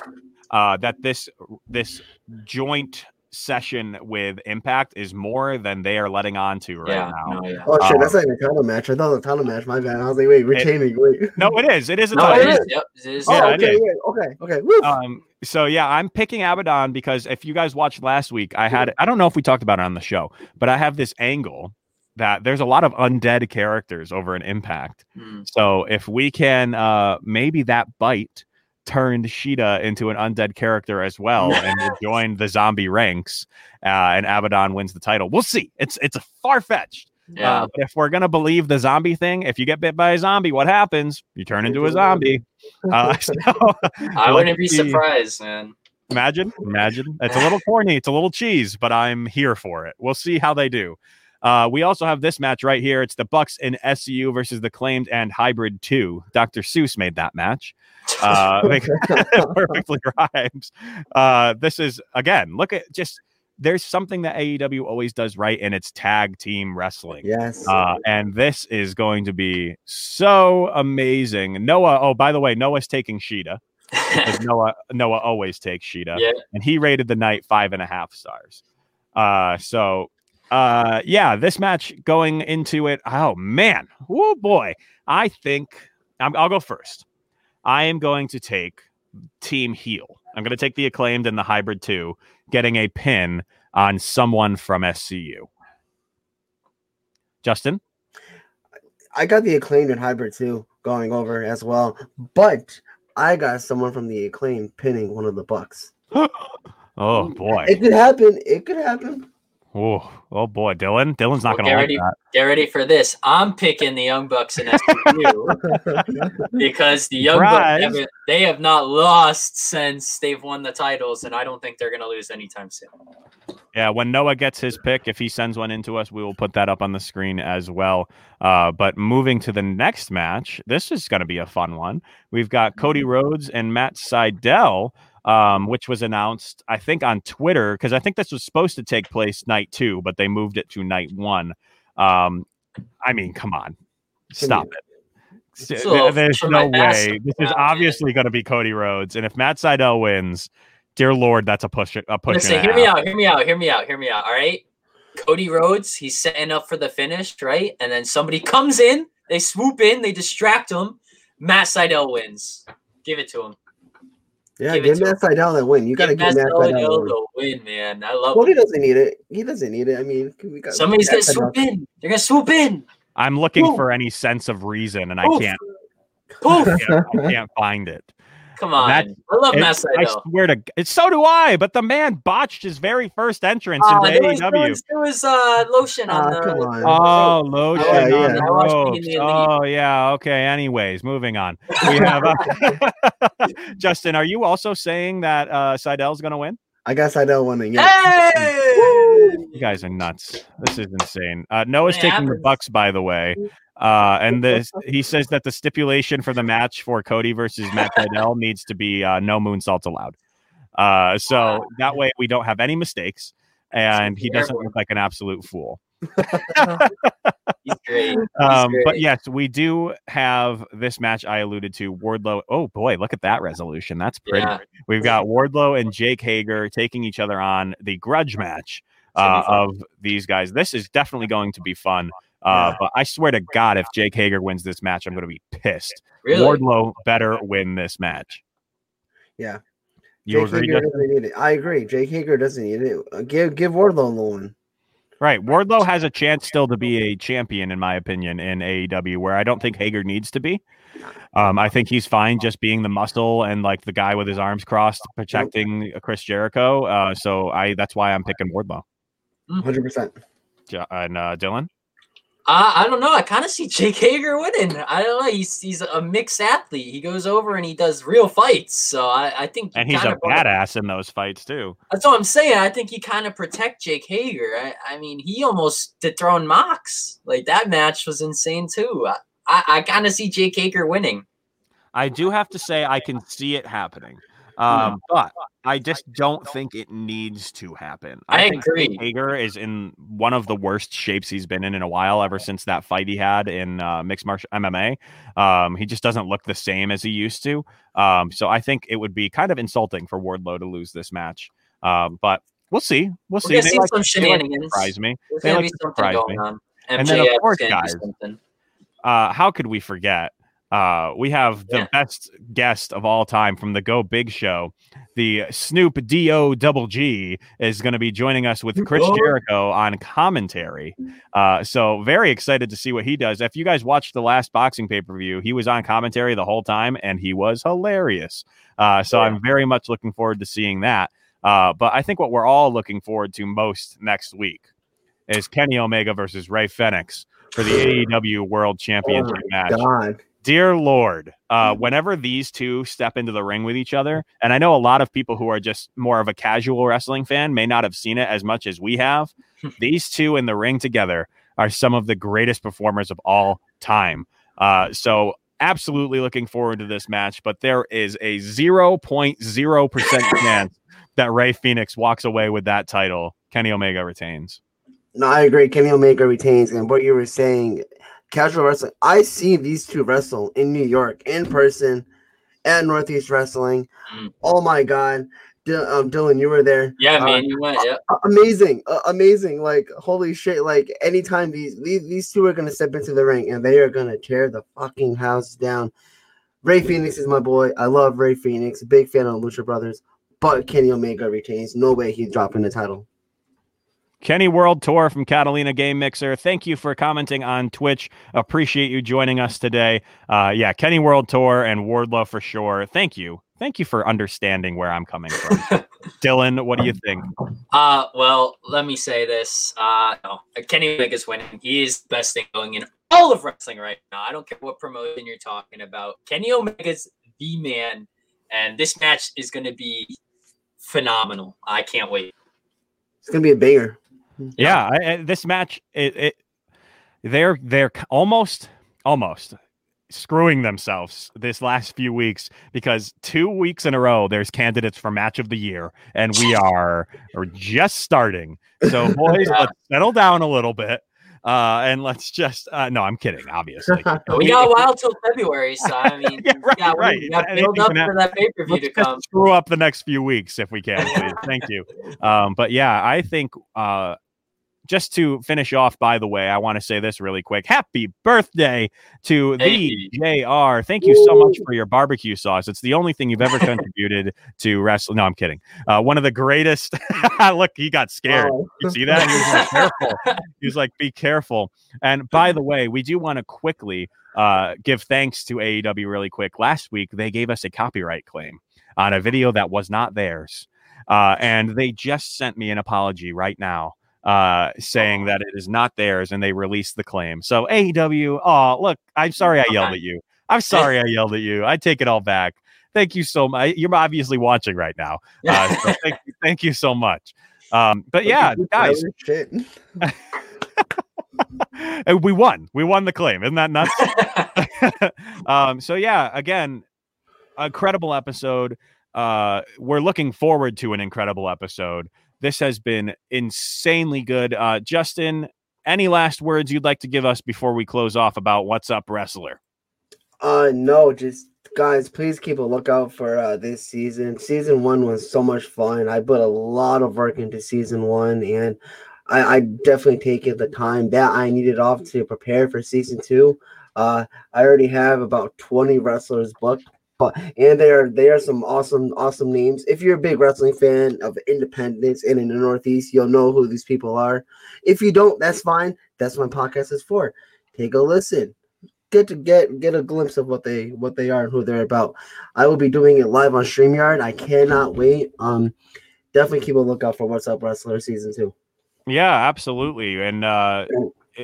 uh, that this this joint session with Impact is more than they are letting on to right Yeah, now. no, yeah. Oh shit, Um, that's not even a title match. I thought it was a title match. My bad. I was like, wait, retaining. wait. no, it is. It is a No, title. it is. is. Yep, it is. Oh, Yeah, okay, is. yeah, okay, okay. Woo. Um, so yeah, I'm picking Abaddon because if you guys watched last week, I had I don't know if we talked about it on the show, but I have this angle that there's a lot of undead characters over in Impact. Hmm. So if we can uh maybe that bite turned Shida into an undead character as well and will join the zombie ranks uh, and Abaddon wins the title. We'll see. It's it's a far fetched. Yeah. Uh, but if we're gonna believe the zombie thing, if you get bit by a zombie, what happens? You turn into a zombie. Uh, so I wouldn't be surprised, man. Imagine, imagine. It's a little corny, it's a little cheese, but I'm here for it. We'll see how they do. Uh, we also have this match right here. It's the Bucks and SCU versus the Claimed and Hybrid 2. Dr. Seuss made that match. Uh, like, perfectly rhymes. Uh, this is, again, look at just, there's something that AEW always does right, and it's tag team wrestling. Yes. Uh, and this is going to be so amazing. Noah, oh, by the way, Noah's taking Shida Noah Noah always takes Shida, Yeah. and he rated the night five and a half stars. Uh, so uh, yeah, this match going into it. Oh man, oh boy, I think I'm, I'll go first. I am going to take Team Heel. I'm going to take the acclaimed and the hybrid two, getting a pin on someone from SCU. Justin. I got the acclaimed and hybrid too going over as well, but I got someone from the acclaimed pinning one of the bucks. Oh boy. It could happen. It could happen. Oh, oh boy, Dylan. Dylan's not Well, going to get like ready, that. get ready for this. I'm picking the Young Bucks in SCU because the Young Surprise. Bucks haven't- they have not lost since they've won the titles, and I don't think they're going to lose anytime soon. Yeah, when Noah gets his pick, if he sends one into us, we will put that up on the screen as well. Uh, but moving to the next match, this is going to be a fun one. We've got Cody Rhodes and Matt Sydal, um, which was announced, I think, on Twitter because I think this was supposed to take place night two, but they moved it to night one. Um, I mean, come on, stop it. It's There's no way. This is obviously going to be Cody Rhodes, and if Matt Sydal wins, dear Lord, that's a push. A push. Listen, hear me out, hear me out, hear me out, hear me out. All right. Cody Rhodes, he's setting up for the finish, right? And then somebody comes in, they swoop in, they distract him. Matt Sydal wins. Give it to him. Yeah, Give it give to Matt Sydal that win. You got to Give give Matt Matt Sydal Sydal that win. the win, man. I love Well, he doesn't need it. He doesn't need it. I mean, we got Somebody's gonna Sydal. swoop in. They're gonna swoop in. I'm looking Poof. for any sense of reason, and I can't. Poof. I can't, I can't find it. Come on. That- I love It- Matt I swear to g- so do I. But the man botched his very first entrance Uh, into there was, there AEW. was, there was uh, lotion on Ah, the. come on. Oh, lotion Yeah, on yeah. the ropes. Being the Elite. Oh, yeah. Okay. Anyways, moving on. We have uh, Justin. Are you also saying that uh, Sydal's going to win? I guess I don't want to. Yeah. Hey! You guys are nuts. This is insane. Uh, Noah's It taking the. Bucks, by the way. Uh, and this, he says that the stipulation for the match for Cody versus Matt Sydal needs to be uh, no moonsaults allowed. Uh, so that way we don't have any mistakes, and he doesn't look like an absolute fool. He's great. He's Um, but yes, we do have this match I alluded to. Wardlow. Oh boy, look at that resolution. That's pretty. Yeah. We've got Wardlow and Jake Hager taking each other on the grudge match uh, of these guys. This is definitely going to be fun. Uh, But I swear to God, if Jake Hager wins this match, I'm going to be pissed. Really? Wardlow better win this match. Yeah. You Jake agree? Hager doesn't need it. I agree. Jake Hager doesn't need it. Uh, Give give Wardlow the one. Right. Wardlow has a chance still to be a champion, in my opinion, in AEW, where I don't think Hager needs to be. Um, I think he's fine just being the muscle and like the guy with his arms crossed protecting Chris Jericho. Uh, so I that's why I'm picking Wardlow. Hundred percent. Jo- And uh, Dylan, Uh, I don't know. I kind of see Jake Hager winning. I don't know. He's he's a mixed athlete. He goes over and he does real fights. So I, I think and he's a badass in those fights too. That's what I'm saying. I think he kind of protect Jake Hager. I, I mean, he almost dethroned Mox. Like that match was insane too. I, I, I kind of see Jake Hager winning. I do have to say I can see it happening. Um, but I just don't think it needs to happen. I think agree. Jake Hager is in one of the worst shapes he's been in in a while ever since that fight he had in uh, mixed martial MMA. Um, he just doesn't look the same as he used to. Um, so I think it would be kind of insulting for Wardlow to lose this match. Um, but we'll see. We'll We're see. gonna They see like- some they like shenanigans. Surprise me. There's They like be something surprise going me. on. And then of course, guys, uh, how could we forget? Uh, we have the best guest of all time from the Go Big Show. The Snoop D O Double G is going to be joining us with Chris Oh. Jericho on commentary. Uh, so very excited to see what he does. If you guys watched the last boxing pay per view, he was on commentary the whole time and he was hilarious. Uh, so I'm very much looking forward to seeing that. Uh, but I think what we're all looking forward to most next week is Kenny Omega versus Rey Fenix for the AEW World Championship Oh my match. God. Dear Lord, uh, whenever these two step into the ring with each other, and I know a lot of people who are just more of a casual wrestling fan may not have seen it as much as we have. these two in the ring together are some of the greatest performers of all time. Uh, so, absolutely looking forward to this match, but there is a 0.0% chance that Rey Fenix walks away with that title. Kenny Omega retains. No, I agree. Kenny Omega retains, and what you were saying, casual wrestling. I see these two wrestle in New York in person at Northeast Wrestling. Oh my God, D- um, Dylan, you were there. Yeah, Uh, man, you went. Yeah. amazing, uh, amazing. Like holy shit! Like anytime these, these these two are gonna step into the ring and they are gonna tear the fucking house down. Rey Fenix is my boy. I love Rey Fenix. Big fan of the Lucha Brothers. But Kenny Omega retains. No way he's dropping the title. Kenny World Tour from Catalina Game Mixer. Thank you for commenting on Twitch. Appreciate you joining us today. Uh, yeah, Kenny World Tour and Wardlow for sure. Thank you. Thank you for understanding where I'm coming from. Dylan, what do you think? Uh, well, let me say this. Uh, no, Kenny Omega's winning. He is the best thing going in all of wrestling right now. I don't care what promotion you're talking about. Kenny Omega's the man, and this match is going to be phenomenal. I can't wait. It's gonna be a banger. Yeah, I, I, this match, it, it they're they're almost almost screwing themselves this last few weeks because two weeks in a row there's candidates for match of the year and we are are just starting so boys let's settle down a little bit uh and let's just uh no i'm kidding obviously We got a while till February, so I mean, yeah, right, yeah, right. we got Anything build up can for that pay per view Let's to come. screw up the next few weeks if we can, please. Thank you. Um, but yeah, I think uh, just to finish off, by the way, I want to say this really quick. Happy birthday to the JR. Thank you so much for your barbecue sauce. It's the only thing you've ever contributed to wrestling. No, I'm kidding. Uh, one of the greatest. Look, he got scared. Oh. You see that? He was like, careful. He was like, be careful. And by the way, we do want to quickly uh, give thanks to AEW really quick. Last week, they gave us a copyright claim on a video that was not theirs. Uh, and they just sent me an apology right now uh, saying that it is not theirs and they released the claim. So AEW, oh, look, I'm sorry I yelled at you. I'm sorry I yelled at you. I take it all back. Thank you so much. You're obviously watching right now. Uh, so thank, you, thank you so much. Um, but yeah, guys, and we won. We won the claim. Isn't that nuts? um, so yeah, again, incredible episode. Uh, we're looking forward to an incredible episode. This has been insanely good. Uh, Justin, any last words you'd like to give us before we close off about what's up, wrestler? Uh, no, just guys, please keep a lookout for uh, this season. Season one was so much fun. I put a lot of work into season one, and I, I definitely taken the time that I needed off to prepare for season two. Uh, I already have about 20 wrestlers booked, and they are they are some awesome awesome names. If you're a big wrestling fan of independence and in the Northeast, you'll know who these people are. If you don't, that's fine. That's what my podcast is for. Take a listen get to get get a glimpse of what they what they are and who they're about. I will be doing it live on StreamYard. I cannot wait. Um definitely keep a lookout for What's Up Wrestler season two. Yeah, absolutely. And uh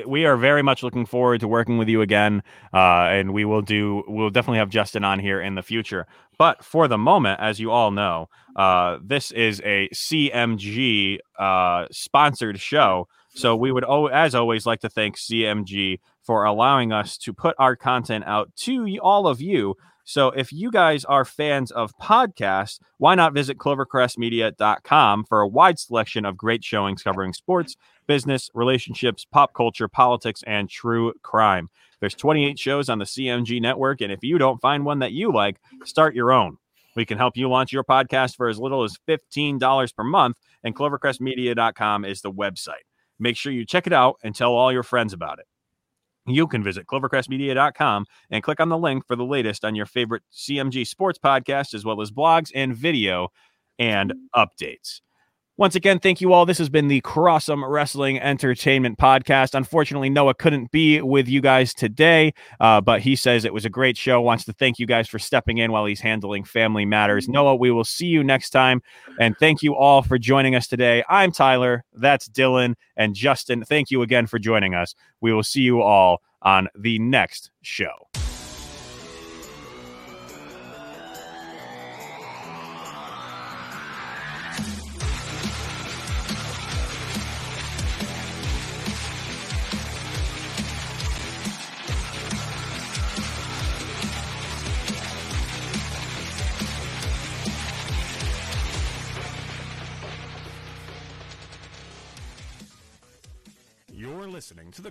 we are very much looking forward to working with you again. Uh and we will do we'll definitely have Justin on here in the future. But for the moment, as you all know, uh this is a CMG uh sponsored show. So we would as always like to thank CMG for allowing us to put our content out to all of you. So if you guys are fans of podcasts, why not visit clovercrestmedia.com for a wide selection of great showings covering sports, business, relationships, pop culture, politics, and true crime. There's 28 shows on the CMG network, and if you don't find one that you like, start your own. We can help you launch your podcast for as little as $15 per month, and clovercrestmedia.com is the website. Make sure you check it out and tell all your friends about it. You can visit clovercrestmedia.com and click on the link for the latest on your favorite CMG sports podcast, as well as blogs and video and mm. updates. Once again, thank you all. This has been the Crossum Wrestling Entertainment Podcast. Unfortunately, Noah couldn't be with you guys today, uh, but he says it was a great show. Wants to thank you guys for stepping in while he's handling family matters. Noah, we will see you next time. And thank you all for joining us today. I'm Tyler. That's Dylan. And Justin, thank you again for joining us. We will see you all on the next show.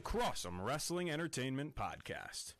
Crossum Wrestling Entertainment Podcast.